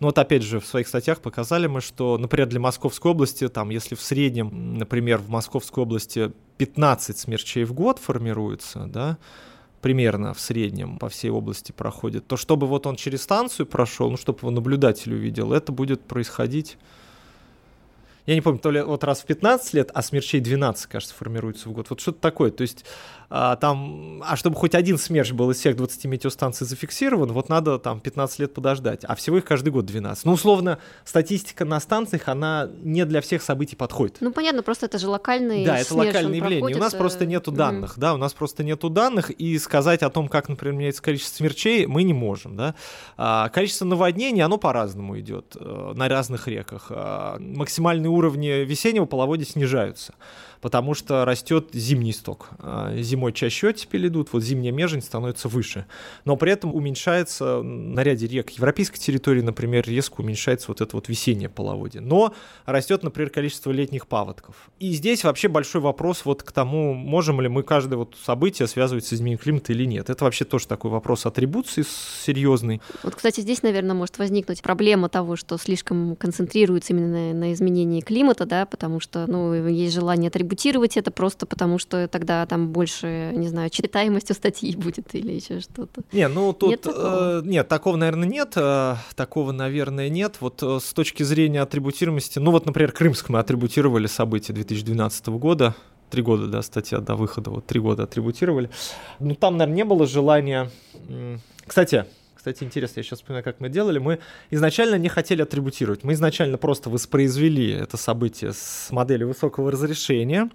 ну вот опять же, в своих статьях показали мы, что, например, для Московской области, там, если в среднем, например, в Московской области 15 смерчей в год формируется, да, примерно в среднем по всей области проходит, то чтобы вот он через станцию прошел, ну, чтобы его наблюдатель увидел, это будет происходить я не помню, то ли вот раз в 15 лет, а смерчей 12, кажется, формируется в год. Вот что-то такое. То есть а, там, а чтобы хоть один смерч был из всех 20 метеостанций зафиксирован, вот надо там 15 лет подождать, а всего их каждый год 12. Ну, условно, статистика на станциях, она не для всех событий подходит. Ну, понятно, просто это же локальный Да, это локальное явление. Проходит... У нас просто нету данных, mm-hmm. да, у нас просто нету данных, и сказать о том, как, например, меняется количество смерчей, мы не можем, да. А, количество наводнений, оно по-разному идет э, на разных реках. А, максимальные уровни весеннего половодья снижаются потому что растет зимний сток. А, зимой чаще оттепель идут, вот зимняя межень становится выше. Но при этом уменьшается на ряде рек европейской территории, например, резко уменьшается вот это вот весеннее половодье. Но растет, например, количество летних паводков. И здесь вообще большой вопрос вот к тому, можем ли мы каждое вот событие связывать с изменением климата или нет. Это вообще тоже такой вопрос атрибуции серьезный. Вот, кстати, здесь, наверное, может возникнуть проблема того, что слишком концентрируется именно на, изменении климата, да, потому что, ну, есть желание атрибуции атрибутировать это просто потому, что тогда там больше, не знаю, читаемость у статьи [LAUGHS] будет или еще что-то. Не, ну тут нет такого, э, нет, такого наверное, нет. Э, такого, наверное, нет. Вот э, с точки зрения атрибутируемости, ну вот, например, Крымск мы атрибутировали события 2012 года, три года, да, статья до выхода, вот три года атрибутировали. Ну, там, наверное, не было желания... Кстати, кстати, интересно, я сейчас вспоминаю, как мы делали. Мы изначально не хотели атрибутировать. Мы изначально просто воспроизвели это событие с моделью высокого разрешения.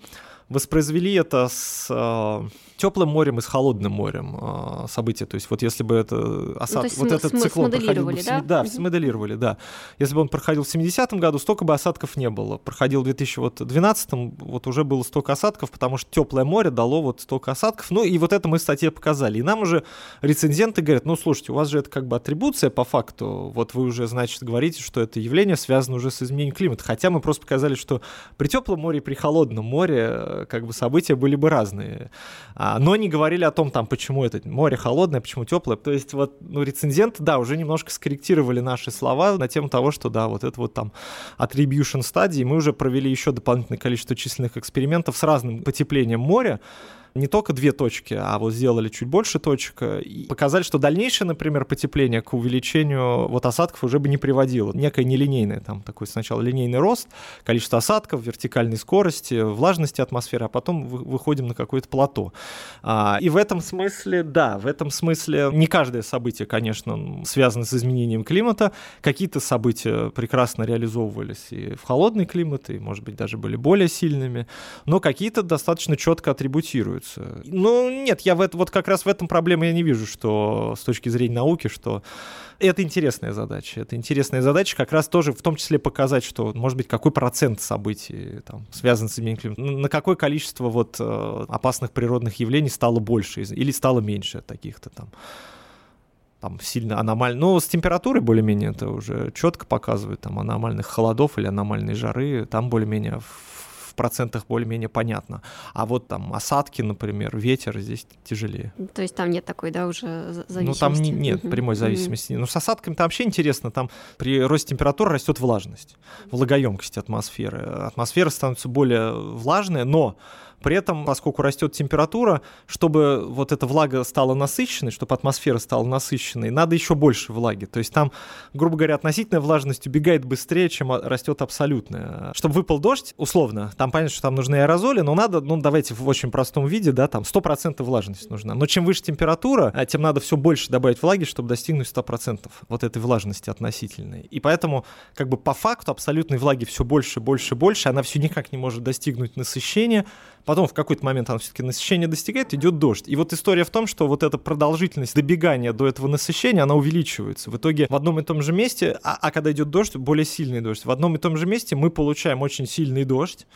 Воспроизвели это с э, теплым морем и с холодным морем. Э, событие. То есть вот если бы это осад, ну, вот этот циклон проходил бы в, да? да, смоделировали, да. Если бы он проходил в 70-м году, столько бы осадков не было. Проходил в 2012-м, вот уже было столько осадков, потому что теплое море дало вот столько осадков. Ну и вот это мы в статье показали. И нам уже рецензенты говорят, ну слушайте, у вас же это как бы атрибуция по факту. Вот вы уже, значит, говорите, что это явление связано уже с изменением климата. Хотя мы просто показали, что при теплом море и при холодном море э, как бы события были бы разные. А, но не говорили о том, там, почему это море холодное, почему теплое. То есть вот ну, рецензенты, да, уже немножко скорректировали наши слова на тему того, что да, вот это вот там attribution стадии. Мы уже провели еще дополнительное количество численных экспериментов с разным потеплением моря не только две точки, а вот сделали чуть больше точек и показали, что дальнейшее, например, потепление к увеличению вот осадков уже бы не приводило. Некое нелинейное, там такой сначала линейный рост, количество осадков, вертикальной скорости, влажности атмосферы, а потом выходим на какое-то плато. А, и в этом смысле, да, в этом смысле не каждое событие, конечно, связано с изменением климата. Какие-то события прекрасно реализовывались и в холодный климат, и, может быть, даже были более сильными, но какие-то достаточно четко атрибутируются используются. Ну, нет, я в это, вот как раз в этом проблемы я не вижу, что с точки зрения науки, что это интересная задача. Это интересная задача как раз тоже в том числе показать, что, может быть, какой процент событий там, связан с изменением на какое количество вот э, опасных природных явлений стало больше или стало меньше таких-то там там сильно аномально. Но с температурой более-менее это уже четко показывает, там аномальных холодов или аномальной жары, там более-менее процентах более-менее понятно. А вот там осадки, например, ветер здесь тяжелее. То есть там нет такой, да, уже зависимости? Ну там не, нет угу. прямой зависимости. Угу. Ну с осадками там вообще интересно, там при росте температуры растет влажность, влагоемкость атмосферы. Атмосфера становится более влажная, но при этом, поскольку растет температура, чтобы вот эта влага стала насыщенной, чтобы атмосфера стала насыщенной, надо еще больше влаги. То есть там, грубо говоря, относительная влажность убегает быстрее, чем растет абсолютная. Чтобы выпал дождь, условно, там понятно, что там нужны аэрозоли, но надо, ну давайте в очень простом виде, да, там 100% влажность нужна. Но чем выше температура, а тем надо все больше добавить влаги, чтобы достигнуть 100% вот этой влажности относительной. И поэтому, как бы по факту, абсолютной влаги все больше, больше, больше, она все никак не может достигнуть насыщения, Потом в какой-то момент она все-таки насыщение достигает, идет дождь. И вот история в том, что вот эта продолжительность добегания до этого насыщения, она увеличивается. В итоге в одном и том же месте, а, а когда идет дождь, более сильный дождь, в одном и том же месте мы получаем очень сильный дождь,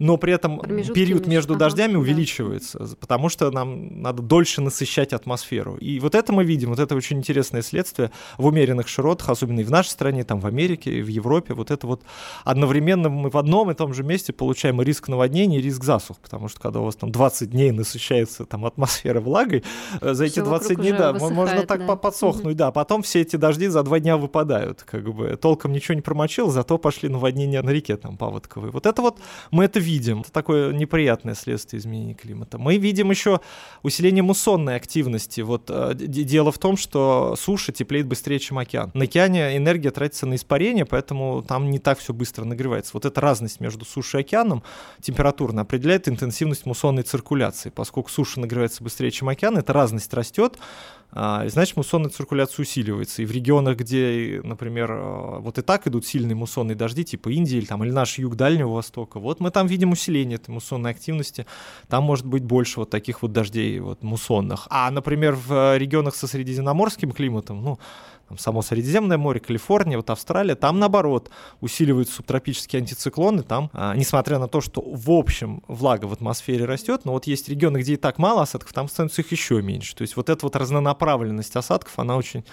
но при этом период между ага, дождями увеличивается, да. потому что нам надо дольше насыщать атмосферу. И вот это мы видим, вот это очень интересное следствие в умеренных широтах, особенно и в нашей стране, там в Америке, и в Европе. Вот это вот одновременно мы в одном и том же месте получаем риск наводнений, и риск засух, потому что когда у вас там 20 дней насыщается там атмосфера влагой, э, за эти 20 дней, да, высыхает, можно так да. подсохнуть, да, потом все эти дожди за два дня выпадают, как бы толком ничего не промочил, зато пошли наводнения на реке там паводковые. Вот это вот мы это видим. Это такое неприятное следствие изменения климата. Мы видим еще усиление муссонной активности. Вот э, дело в том, что суша теплеет быстрее, чем океан. На океане энергия тратится на испарение, поэтому там не так все быстро нагревается. Вот эта разность между сушей и океаном температурно определяет интенсивность муссонной циркуляции. Поскольку суша нагревается быстрее, чем океан, эта разность растет, а, значит, муссонная циркуляция усиливается. И в регионах, где, например, а, вот и так идут сильные муссонные дожди, типа Индии или, там, или наш юг Дальнего Востока, вот мы там видим усиление этой муссонной активности. Там может быть больше вот таких вот дождей вот муссонных. А, например, в регионах со средиземноморским климатом, ну, там, само Средиземное море, Калифорния, вот Австралия, там наоборот усиливаются субтропические антициклоны, там, а, несмотря на то, что в общем влага в атмосфере растет, но вот есть регионы, где и так мало осадков, там становится их еще меньше. То есть вот эта вот разнонаправленность осадков, она очень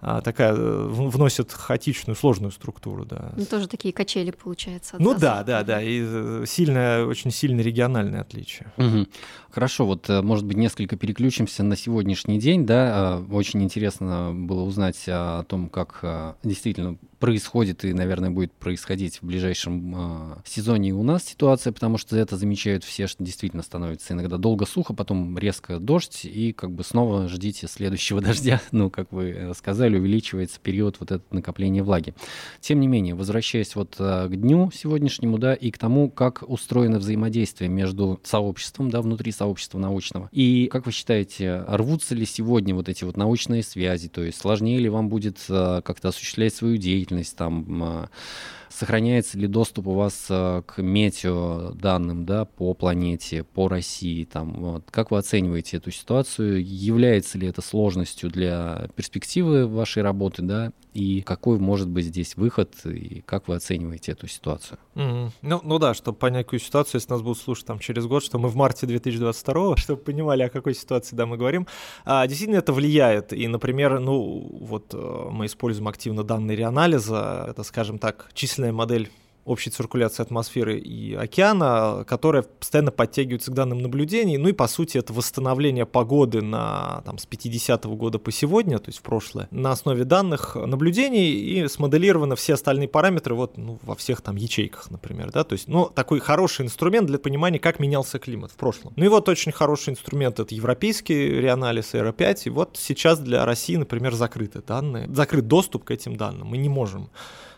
а, такая э, вносит хаотичную, сложную структуру, да. Ну, тоже такие качели, получается. Ну да, да, да, и э, сильное, очень сильное региональное отличие. Угу. Хорошо, вот, э, может быть, несколько переключимся на сегодняшний день, да, очень интересно было узнать о том, как действительно происходит и, наверное, будет происходить в ближайшем э, сезоне и у нас ситуация, потому что это замечают все, что действительно становится иногда долго сухо, потом резко дождь, и как бы снова ждите следующего [LAUGHS] дождя. Ну, как вы сказали, увеличивается период вот этого накопления влаги. Тем не менее, возвращаясь вот э, к дню сегодняшнему, да, и к тому, как устроено взаимодействие между сообществом, да, внутри сообщества научного. И как вы считаете, рвутся ли сегодня вот эти вот научные связи, то есть сложнее ли вам будет э, как-то осуществлять свою деятельность, там, Сохраняется ли доступ у вас э, к метео данным да, по планете, по России? Там, вот. Как вы оцениваете эту ситуацию? Является ли это сложностью для перспективы вашей работы? Да? И какой может быть здесь выход? И как вы оцениваете эту ситуацию? Mm-hmm. Ну, ну да, чтобы понять какую ситуацию, если нас будут слушать там через год, что мы в марте 2022, [LAUGHS] чтобы понимали, о какой ситуации да, мы говорим. А, действительно, это влияет. И, например, ну вот э, мы используем активно данные реанализа, это, скажем так, численная модель общей циркуляции атмосферы и океана, которая постоянно подтягивается к данным наблюдений. Ну и, по сути, это восстановление погоды на, там, с 50-го года по сегодня, то есть в прошлое, на основе данных наблюдений и смоделированы все остальные параметры вот, ну, во всех там ячейках, например. Да? То есть, ну, такой хороший инструмент для понимания, как менялся климат в прошлом. Ну и вот очень хороший инструмент — это европейский реанализ ERA5. И вот сейчас для России, например, закрыты данные, закрыт доступ к этим данным. Мы не можем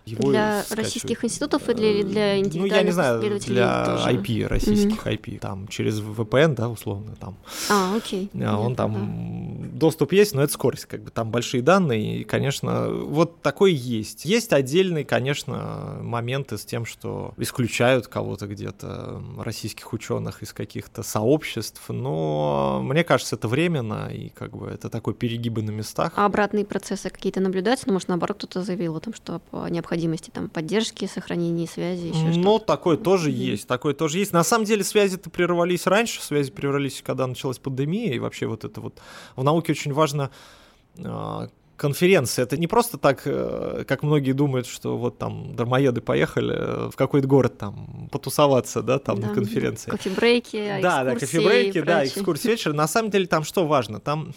его для скачивать. российских институтов или для индивидуальных Ну, я не знаю, для тоже? IP, российских mm-hmm. IP, там, через VPN, да, условно, там. А, окей. А, он там, да. доступ есть, но это скорость, как бы, там большие данные, и, конечно, вот такой есть. Есть отдельные, конечно, моменты с тем, что исключают кого-то где-то, российских ученых из каких-то сообществ, но мне кажется, это временно, и как бы это такой перегибы на местах. А обратные процессы какие-то наблюдаются? Ну, может, наоборот, кто-то заявил о том, что по необходимости там поддержки, сохранения связи, еще что-то. Ну, такое тоже mm-hmm. есть, такое тоже есть. На самом деле связи-то прервались раньше, связи прервались, когда началась пандемия, и вообще вот это вот в науке очень важно а, конференция. Это не просто так, э, как многие думают, что вот там дармоеды поехали в какой-то город там потусоваться, да, там да. на конференции. Кофе-брейки, Да, да, кофе-брейки, да, экскурсии вечера. На самом деле там что важно? Там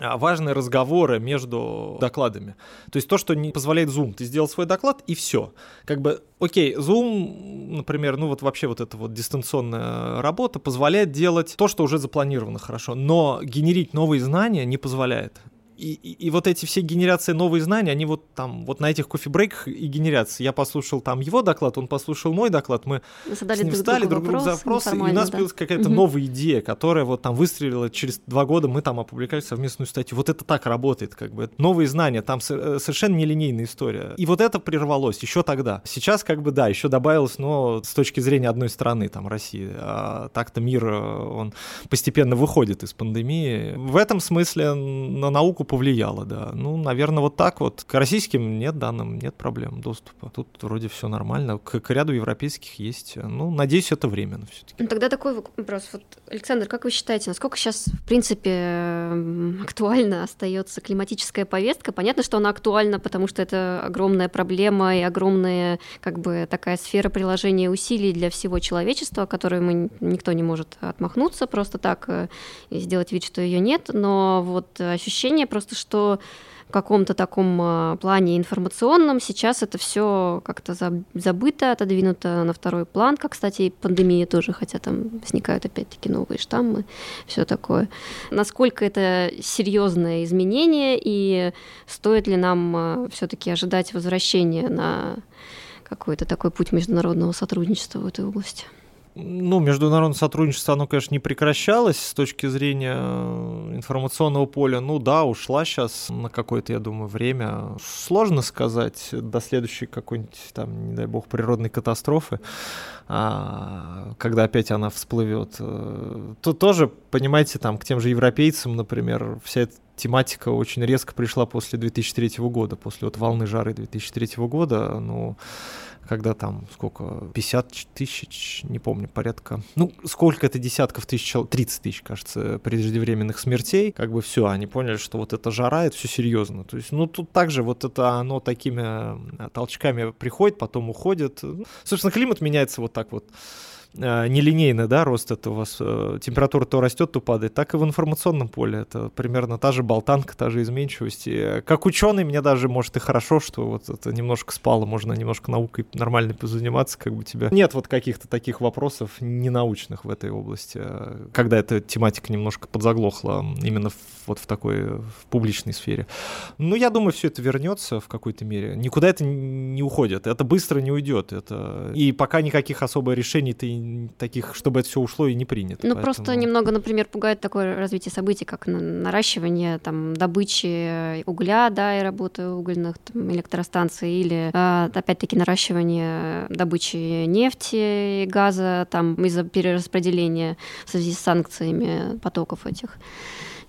важные разговоры между докладами. То есть то, что не позволяет Zoom. Ты сделал свой доклад, и все. Как бы, окей, Zoom, например, ну вот вообще вот эта вот дистанционная работа позволяет делать то, что уже запланировано хорошо, но генерить новые знания не позволяет и, и, и вот эти все генерации новые знания, они вот там, вот на этих кофе-брейках и генерятся. Я послушал там его доклад, он послушал мой доклад, мы Задали с ним встали друг другу запросы, и у нас да. появилась какая-то угу. новая идея, которая вот там выстрелила через два года, мы там опубликовали совместную статью. Вот это так работает, как бы. Новые знания, там э, совершенно нелинейная история. И вот это прервалось еще тогда. Сейчас как бы, да, еще добавилось, но с точки зрения одной страны, там, России. А так-то мир, э, он постепенно выходит из пандемии. В этом смысле на науку повлияло, да. Ну, наверное, вот так вот. К российским нет данным, нет проблем доступа. Тут вроде все нормально. К, к ряду европейских есть. Ну, надеюсь, это временно все-таки. Ну, тогда такой вопрос. Вот, Александр, как вы считаете, насколько сейчас, в принципе, актуально остается климатическая повестка? Понятно, что она актуальна, потому что это огромная проблема и огромная, как бы, такая сфера приложения усилий для всего человечества, которой мы никто не может отмахнуться просто так э, и сделать вид, что ее нет. Но вот ощущение просто просто что в каком-то таком а, плане информационном сейчас это все как-то забыто, отодвинуто на второй план, как, кстати, и пандемия тоже, хотя там возникают опять-таки новые штаммы, все такое. Насколько это серьезное изменение и стоит ли нам а, все-таки ожидать возвращения на какой-то такой путь международного сотрудничества в этой области? Ну, международное сотрудничество, оно, конечно, не прекращалось с точки зрения э, информационного поля. Ну да, ушла сейчас на какое-то, я думаю, время. Сложно сказать до следующей какой-нибудь, там, не дай бог, природной катастрофы, а, когда опять она всплывет. Э, то тоже, понимаете, там, к тем же европейцам, например, вся эта тематика очень резко пришла после 2003 года, после вот волны жары 2003 года. Ну, когда там сколько, 50 тысяч, не помню, порядка, ну, сколько это десятков тысяч, 30 тысяч, кажется, преждевременных смертей, как бы все, они поняли, что вот это жара, это все серьезно. То есть, ну, тут также вот это оно такими э, толчками приходит, потом уходит. Собственно, климат меняется вот так вот нелинейный, да, рост это у вас, э, температура то растет, то падает, так и в информационном поле. Это примерно та же болтанка, та же изменчивость. И как ученый мне даже, может, и хорошо, что вот это немножко спало, можно немножко наукой нормально позаниматься, как бы тебя... Нет вот каких-то таких вопросов ненаучных в этой области, э, когда эта тематика немножко подзаглохла именно вот в такой в публичной сфере. Ну, я думаю, все это вернется в какой-то мере. Никуда это не уходит, это быстро не уйдет. Это... И пока никаких особо решений ты таких, чтобы это все ушло и не принято. Ну, поэтому... просто немного, например, пугает такое развитие событий, как наращивание там, добычи угля, да, и работы угольных там, электростанций, или, а, опять-таки, наращивание добычи нефти и газа там, из-за перераспределения в связи с санкциями потоков этих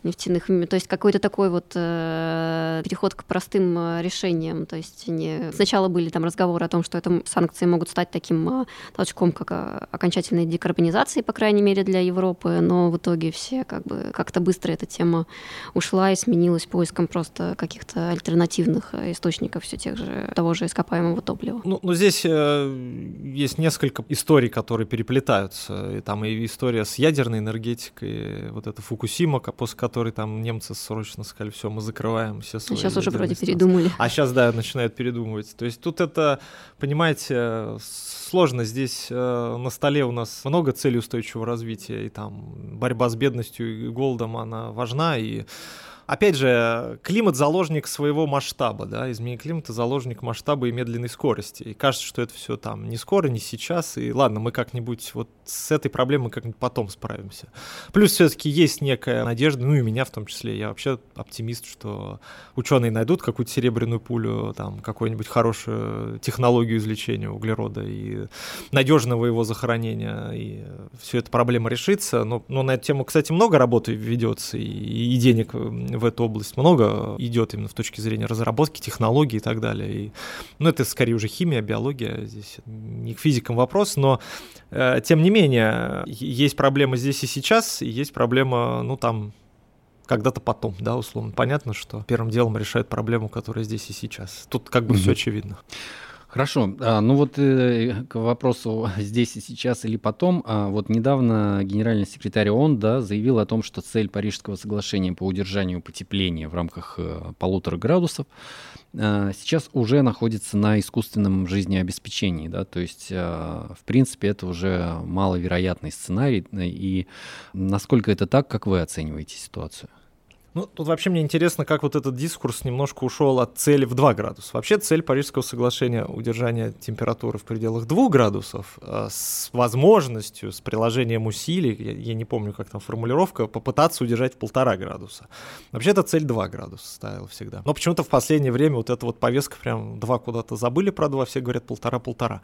нефтяных, то есть какой-то такой вот э, переход к простым э, решениям, то есть не... сначала были там разговоры о том, что это санкции могут стать таким э, толчком как э, окончательной декарбонизации, по крайней мере для Европы, но в итоге все как бы как-то быстро эта тема ушла и сменилась поиском просто каких-то альтернативных э, источников все тех же того же ископаемого топлива. Ну, ну здесь э, есть несколько историй, которые переплетаются, и там и история с ядерной энергетикой, вот это Фукусима, после который там немцы срочно сказали, все, мы закрываем все свои... Сейчас уже вроде передумали. А сейчас, да, начинают передумывать. То есть тут это, понимаете, сложно. Здесь э, на столе у нас много целей устойчивого развития, и там борьба с бедностью и голодом, она важна, и опять же, климат заложник своего масштаба, да, изменение климата заложник масштаба и медленной скорости. И кажется, что это все там не скоро, не сейчас, и ладно, мы как-нибудь вот с этой проблемой как-нибудь потом справимся. Плюс все-таки есть некая надежда, ну и меня в том числе. Я вообще оптимист, что ученые найдут какую-то серебряную пулю, там, какую-нибудь хорошую технологию извлечения углерода и надежного его захоронения, и все эта проблема решится. Но, но на эту тему, кстати, много работы ведется, и, и денег в эту область много идет именно в точке зрения разработки, технологий и так далее. И, ну, это скорее уже химия, биология, здесь не к физикам вопрос, но э, тем не менее, есть проблема здесь и сейчас, и есть проблема, ну, там, когда-то потом, да, условно. Понятно, что первым делом решает проблему, которая здесь и сейчас. Тут как бы mm-hmm. все очевидно. Хорошо. А, ну вот э, к вопросу [LAUGHS] здесь и сейчас или потом. А, вот недавно генеральный секретарь ООН да, заявил о том, что цель Парижского соглашения по удержанию потепления в рамках э, полутора градусов а, сейчас уже находится на искусственном жизнеобеспечении. Да? То есть, в принципе, это уже маловероятный сценарий. И насколько это так, как вы оцениваете ситуацию? Ну, тут вообще мне интересно, как вот этот дискурс немножко ушел от цели в 2 градуса. Вообще цель Парижского соглашения удержания температуры в пределах 2 градусов э, с возможностью, с приложением усилий, я, я не помню, как там формулировка, попытаться удержать полтора градуса. Вообще это цель 2 градуса ставила всегда. Но почему-то в последнее время вот эта вот повестка прям 2 куда-то забыли про 2, все говорят полтора-полтора.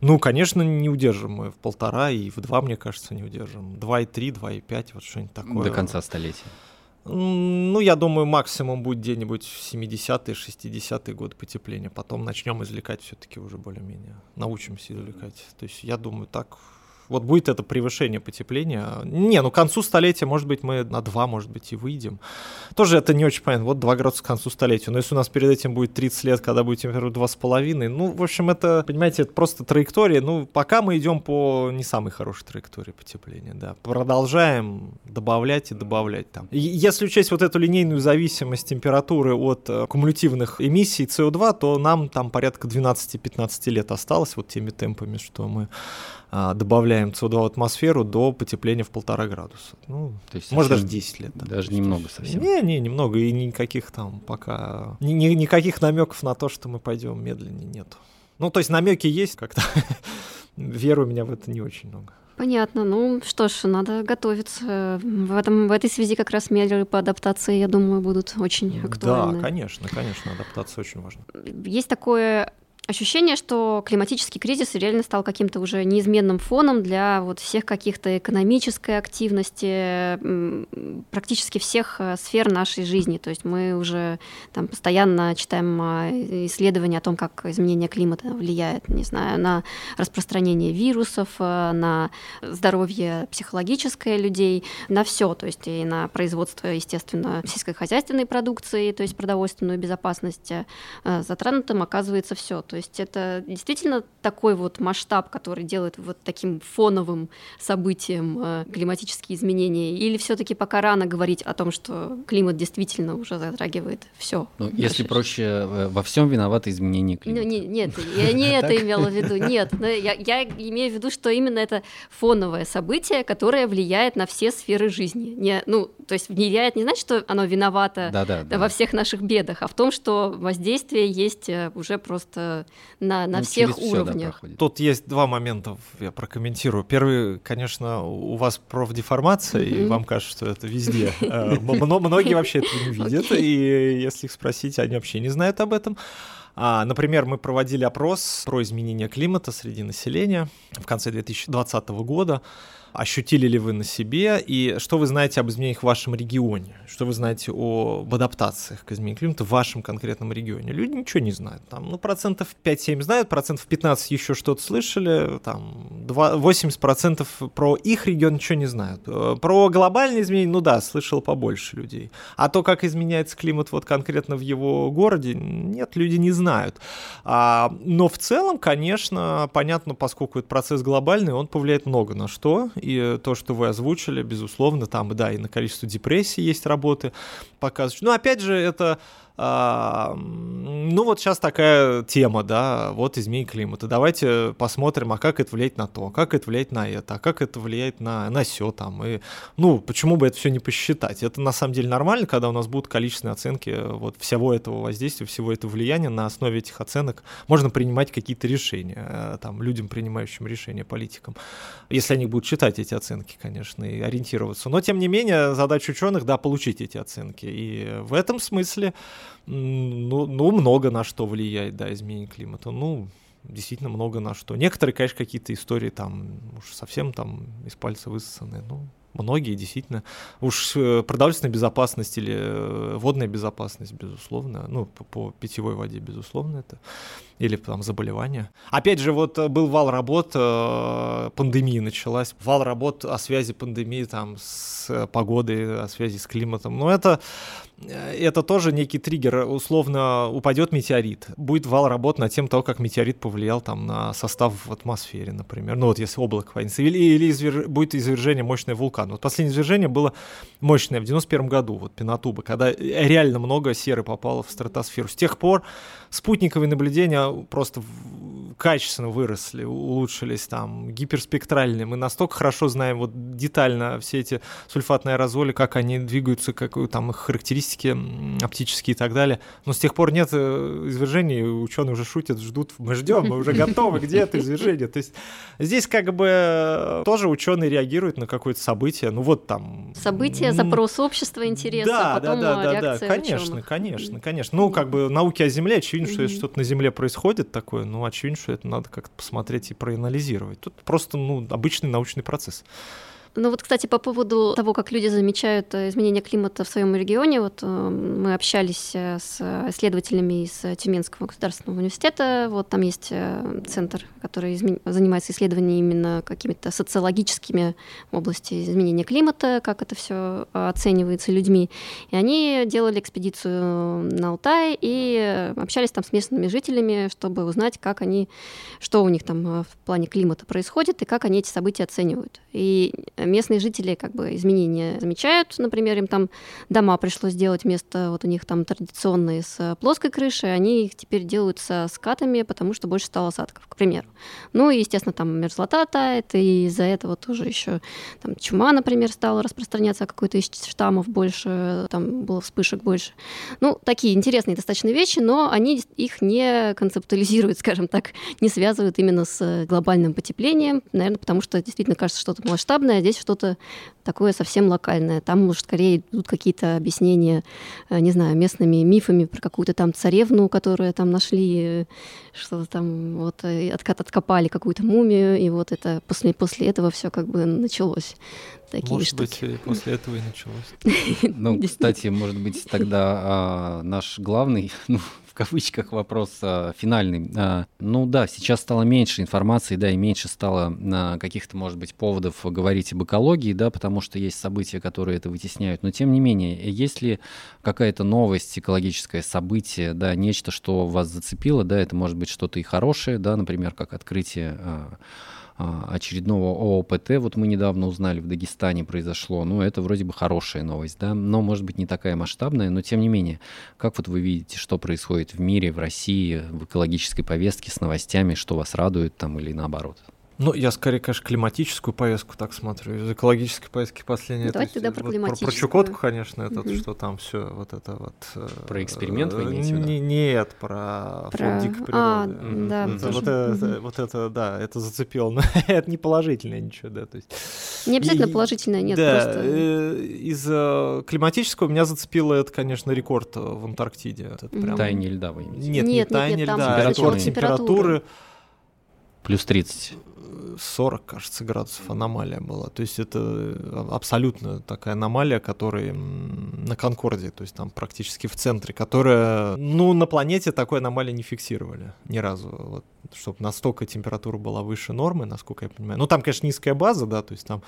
Ну, конечно, не удержим мы в полтора, и в два, мне кажется, не удержим. 2,3, 2,5, вот что-нибудь такое. До конца столетия. Ну, я думаю, максимум будет где-нибудь в 70-е, 60-е годы потепления. Потом начнем извлекать все-таки уже более-менее. Научимся извлекать. То есть, я думаю, так вот будет это превышение потепления. Не, ну к концу столетия, может быть, мы на 2, может быть, и выйдем. Тоже это не очень понятно. Вот 2 градуса к концу столетия. Но если у нас перед этим будет 30 лет, когда будет температура 2,5, ну, в общем, это, понимаете, это просто траектория. Ну, пока мы идем по не самой хорошей траектории потепления, да. Продолжаем добавлять и добавлять там. Если учесть вот эту линейную зависимость температуры от э, кумулятивных эмиссий СО2, то нам там порядка 12-15 лет осталось вот теми темпами, что мы а, добавляем СО2 в атмосферу до потепления в полтора градуса. Ну, То есть может даже 10 лет. Да, даже немного совсем. Не, не, немного. И никаких там пока... Ни, ни, никаких намеков на то, что мы пойдем медленнее, нет. Ну, то есть намеки есть как-то. [LAUGHS] Веры у меня в это не очень много. Понятно. Ну что ж, надо готовиться. В, этом, в этой связи как раз меры по адаптации, я думаю, будут очень актуальны. Да, конечно, конечно, адаптация очень важна. Есть такое ощущение, что климатический кризис реально стал каким-то уже неизменным фоном для вот всех каких-то экономической активности, практически всех э, сфер нашей жизни. То есть мы уже там постоянно читаем а, исследования о том, как изменение климата влияет, не знаю, на распространение вирусов, э, на здоровье психологическое людей, на все, то есть и на производство, естественно, сельскохозяйственной продукции, то есть продовольственную безопасность. Э, затронутым оказывается все. То есть это действительно такой вот масштаб, который делает вот таким фоновым событием э, климатические изменения? Или все-таки пока рано говорить о том, что климат действительно уже затрагивает все? Ну, если проще, э, во всем виноваты изменения ну, климата. Ну, не, нет, я не [LAUGHS] это имела в виду. Нет, я, я имею в виду, что именно это фоновое событие, которое влияет на все сферы жизни. Не, ну, то есть влияет не значит, что оно виновато да, да, да. во всех наших бедах, а в том, что воздействие есть э, уже просто на, на Ну, всех через всё, да, уровнях. Тут есть два момента, я прокомментирую. Первый, конечно, у вас профдеформация, и Мгм. вам кажется, что это везде. [LAUGHS] Мно- Многие вообще этого не видят, и если их спросить, они вообще не знают об этом. А, например, мы проводили опрос про изменение климата среди населения в конце 2020 года. Ощутили ли вы на себе, и что вы знаете об изменениях в вашем регионе? Что вы знаете об адаптациях к изменению климата в вашем конкретном регионе? Люди ничего не знают. Там, ну, процентов 5-7 знают, процентов 15 еще что-то слышали, там, два- 80% про их регион ничего не знают. Э, Про глобальные изменения, ну да, слышал побольше людей. А то, как изменяется климат вот конкретно в его городе, нет, люди не знают. А, но в целом, конечно, понятно, поскольку это процесс глобальный, он повлияет много на что. И то, что вы озвучили, безусловно, там, да, и на количество депрессий есть работы показывающие. Но опять же, это а, ну вот сейчас такая тема, да, вот изменение климата. Давайте посмотрим, а как это влияет на то, как это влияет на это, а как это влияет на, на все там. И, ну, почему бы это все не посчитать? Это на самом деле нормально, когда у нас будут количественные оценки э, вот всего этого воздействия, всего этого влияния. На основе этих оценок можно принимать какие-то решения, э, там, людям, принимающим решения, политикам. Если они будут читать эти оценки, конечно, и ориентироваться. Но, тем не менее, задача ученых, да, получить эти оценки. И в этом смысле Ну, ну, много на что влияет, да, изменение климата. Ну, действительно много на что. Некоторые, конечно, какие-то истории там уж совсем там из пальца высосаны. Ну, многие действительно. Уж э, продовольственная безопасность или э, водная безопасность, безусловно. Ну, по, по питьевой воде, безусловно, это. Или там заболевания. Опять же, вот э, был вал работ, пандемия началась. Вал работ о связи пандемии там с погодой, о связи с климатом. Но это это тоже некий триггер. Условно упадет метеорит. Будет вал работ на тем того, как метеорит повлиял там на состав в атмосфере, например. Ну вот если облако поднимется. Или, или извер- будет извержение мощное вулкана. Вот последнее извержение было мощное в 91 году, вот Пенатуба, когда реально много серы попало в стратосферу. С тех пор спутниковые наблюдения просто качественно выросли, улучшились там, гиперспектральные. Мы настолько хорошо знаем вот детально все эти сульфатные аэрозоли, как они двигаются, какую там их характеристики оптические и так далее. Но с тех пор нет э, извержений, ученые уже шутят, ждут, мы ждем, мы уже готовы, где это извержение? То есть здесь как бы э, тоже ученые реагируют на какое-то событие, ну вот там... События, м, запрос общества, интереса, да, потом да, да, да, да, реакция конечно, ученых. конечно, конечно. Ну, как бы науки о Земле, очевидно, что если что-то на Земле происходит такое, ну, очевидно, что это надо как-то посмотреть и проанализировать. Тут просто, ну, обычный научный процесс. Ну вот, кстати, по поводу того, как люди замечают э, изменения климата в своем регионе, вот э, мы общались э, с исследователями из Тюменского государственного университета, вот там есть центр, который изме- занимается исследованиями именно какими-то социологическими в области изменения климата, как это все оценивается людьми. И они делали экспедицию на Алтай и общались там с местными жителями, чтобы узнать, как они, что у них там в плане климата происходит и как они эти события оценивают. И местные жители как бы изменения замечают, например, им там дома пришлось сделать вместо вот у них там традиционные с плоской крышей, они их теперь делают со скатами, потому что больше стало осадков, к примеру. Ну и, естественно, там мерзлота тает, и из-за этого тоже еще там чума, например, стала распространяться, а какой-то из штаммов больше, там было вспышек больше. Ну, такие интересные достаточно вещи, но они их не концептуализируют, [LAUGHS] скажем так, не связывают именно с глобальным потеплением, наверное, потому что действительно кажется что-то масштабное, а здесь что-то такое совсем локальное. Там, может, скорее идут какие-то объяснения, э, не знаю, местными мифами про какую-то там царевну, которую там нашли, что-то там вот э, откопали какую-то мумию, и вот это после, после этого все как бы началось. Такие Может штуки. быть, после этого и началось. [LAUGHS] Ну, кстати, может быть, тогда а, наш главный, [LAUGHS] ну, кавычках, вопрос а, финальный. А, ну да, сейчас стало меньше информации, да, и меньше стало а, каких-то, может быть, поводов говорить об экологии, да, потому что есть события, которые это вытесняют. Но тем не менее, есть ли какая-то новость, экологическое событие, да, нечто, что вас зацепило, да, это может быть что-то и хорошее, да, например, как открытие а, очередного ООПТ, вот мы недавно узнали, в Дагестане произошло, ну, это вроде бы хорошая новость, да, но, может быть, не такая масштабная, но, тем не менее, как вот вы видите, что происходит в мире, в России, в экологической повестке с новостями, что вас радует там или наоборот? Ну, я скорее, конечно, климатическую повестку так смотрю. Из экологической повестки последнее. Давайте тогда про вот климатическую. Про, про Чукотку, конечно, этот, Мгм. что там все вот это вот... э, Про эксперимент вы имеете в виду? не- Нет, про, Про- фонд дикой а, природы. Мгм. да, Это- тоже. вот, это, Мгм. вот это, да, это зацепило. Но [LAUGHS] это не положительное ничего, да. То есть... Не обязательно И- положительное, нет, да, просто... э, из э, климатического меня зацепило это, конечно, рекорд э, в Антарктиде. Это прям- Таяние льда вы имеете. Нет, Нет, не нет, таяние льда, рекорд температуры. Плюс 30. 40, кажется, градусов аномалия была. То есть это а- абсолютно такая аномалия, которая на Конкорде, то есть там практически в центре, которая, ну, на планете такой аномалии не фиксировали ни разу. Вот, чтобы настолько температура была выше нормы, насколько я понимаю. Ну, там, конечно, низкая база, да, то есть там,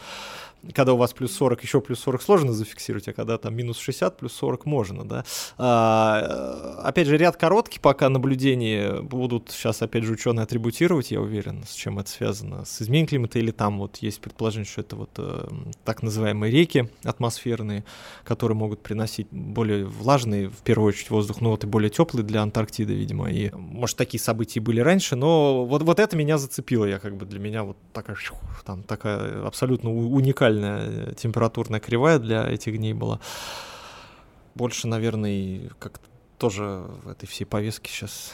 когда у вас плюс 40, еще плюс 40 сложно зафиксировать, а когда там минус 60, плюс 40 можно, да. А, э, опять же, ряд коротких пока наблюдений будут сейчас, опять же, ученые атрибутировать, я уверен, с чем это связано, с изменением климата или там вот есть предположение, что это вот э, так называемые реки атмосферные, которые могут приносить более влажный, в первую очередь, воздух, но вот и более теплый для Антарктиды, видимо. И, может, такие события были раньше, но вот, вот это меня зацепило. Я как бы для меня вот такая, там такая абсолютно уникальная э, температурная кривая для этих дней была. Больше, наверное, как-то тоже в этой всей повестке сейчас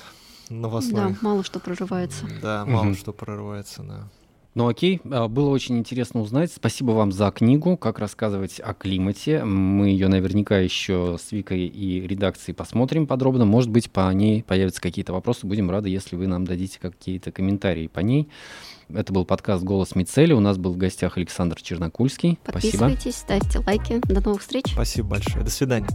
новостной. Да, мало что прорывается. Да, мало Мгм. что прорывается, да. Ну окей, а, было очень интересно узнать. Спасибо вам за книгу «Как рассказывать о климате». Мы ее наверняка еще с Викой и редакцией посмотрим подробно. Может быть, по ней появятся какие-то вопросы. Будем рады, если вы нам дадите какие-то комментарии по ней. Это был подкаст «Голос Мицели». У нас был в гостях Александр Чернокульский. Спасибо. Подписывайтесь, ставьте лайки. До новых встреч. Спасибо большое. До свидания.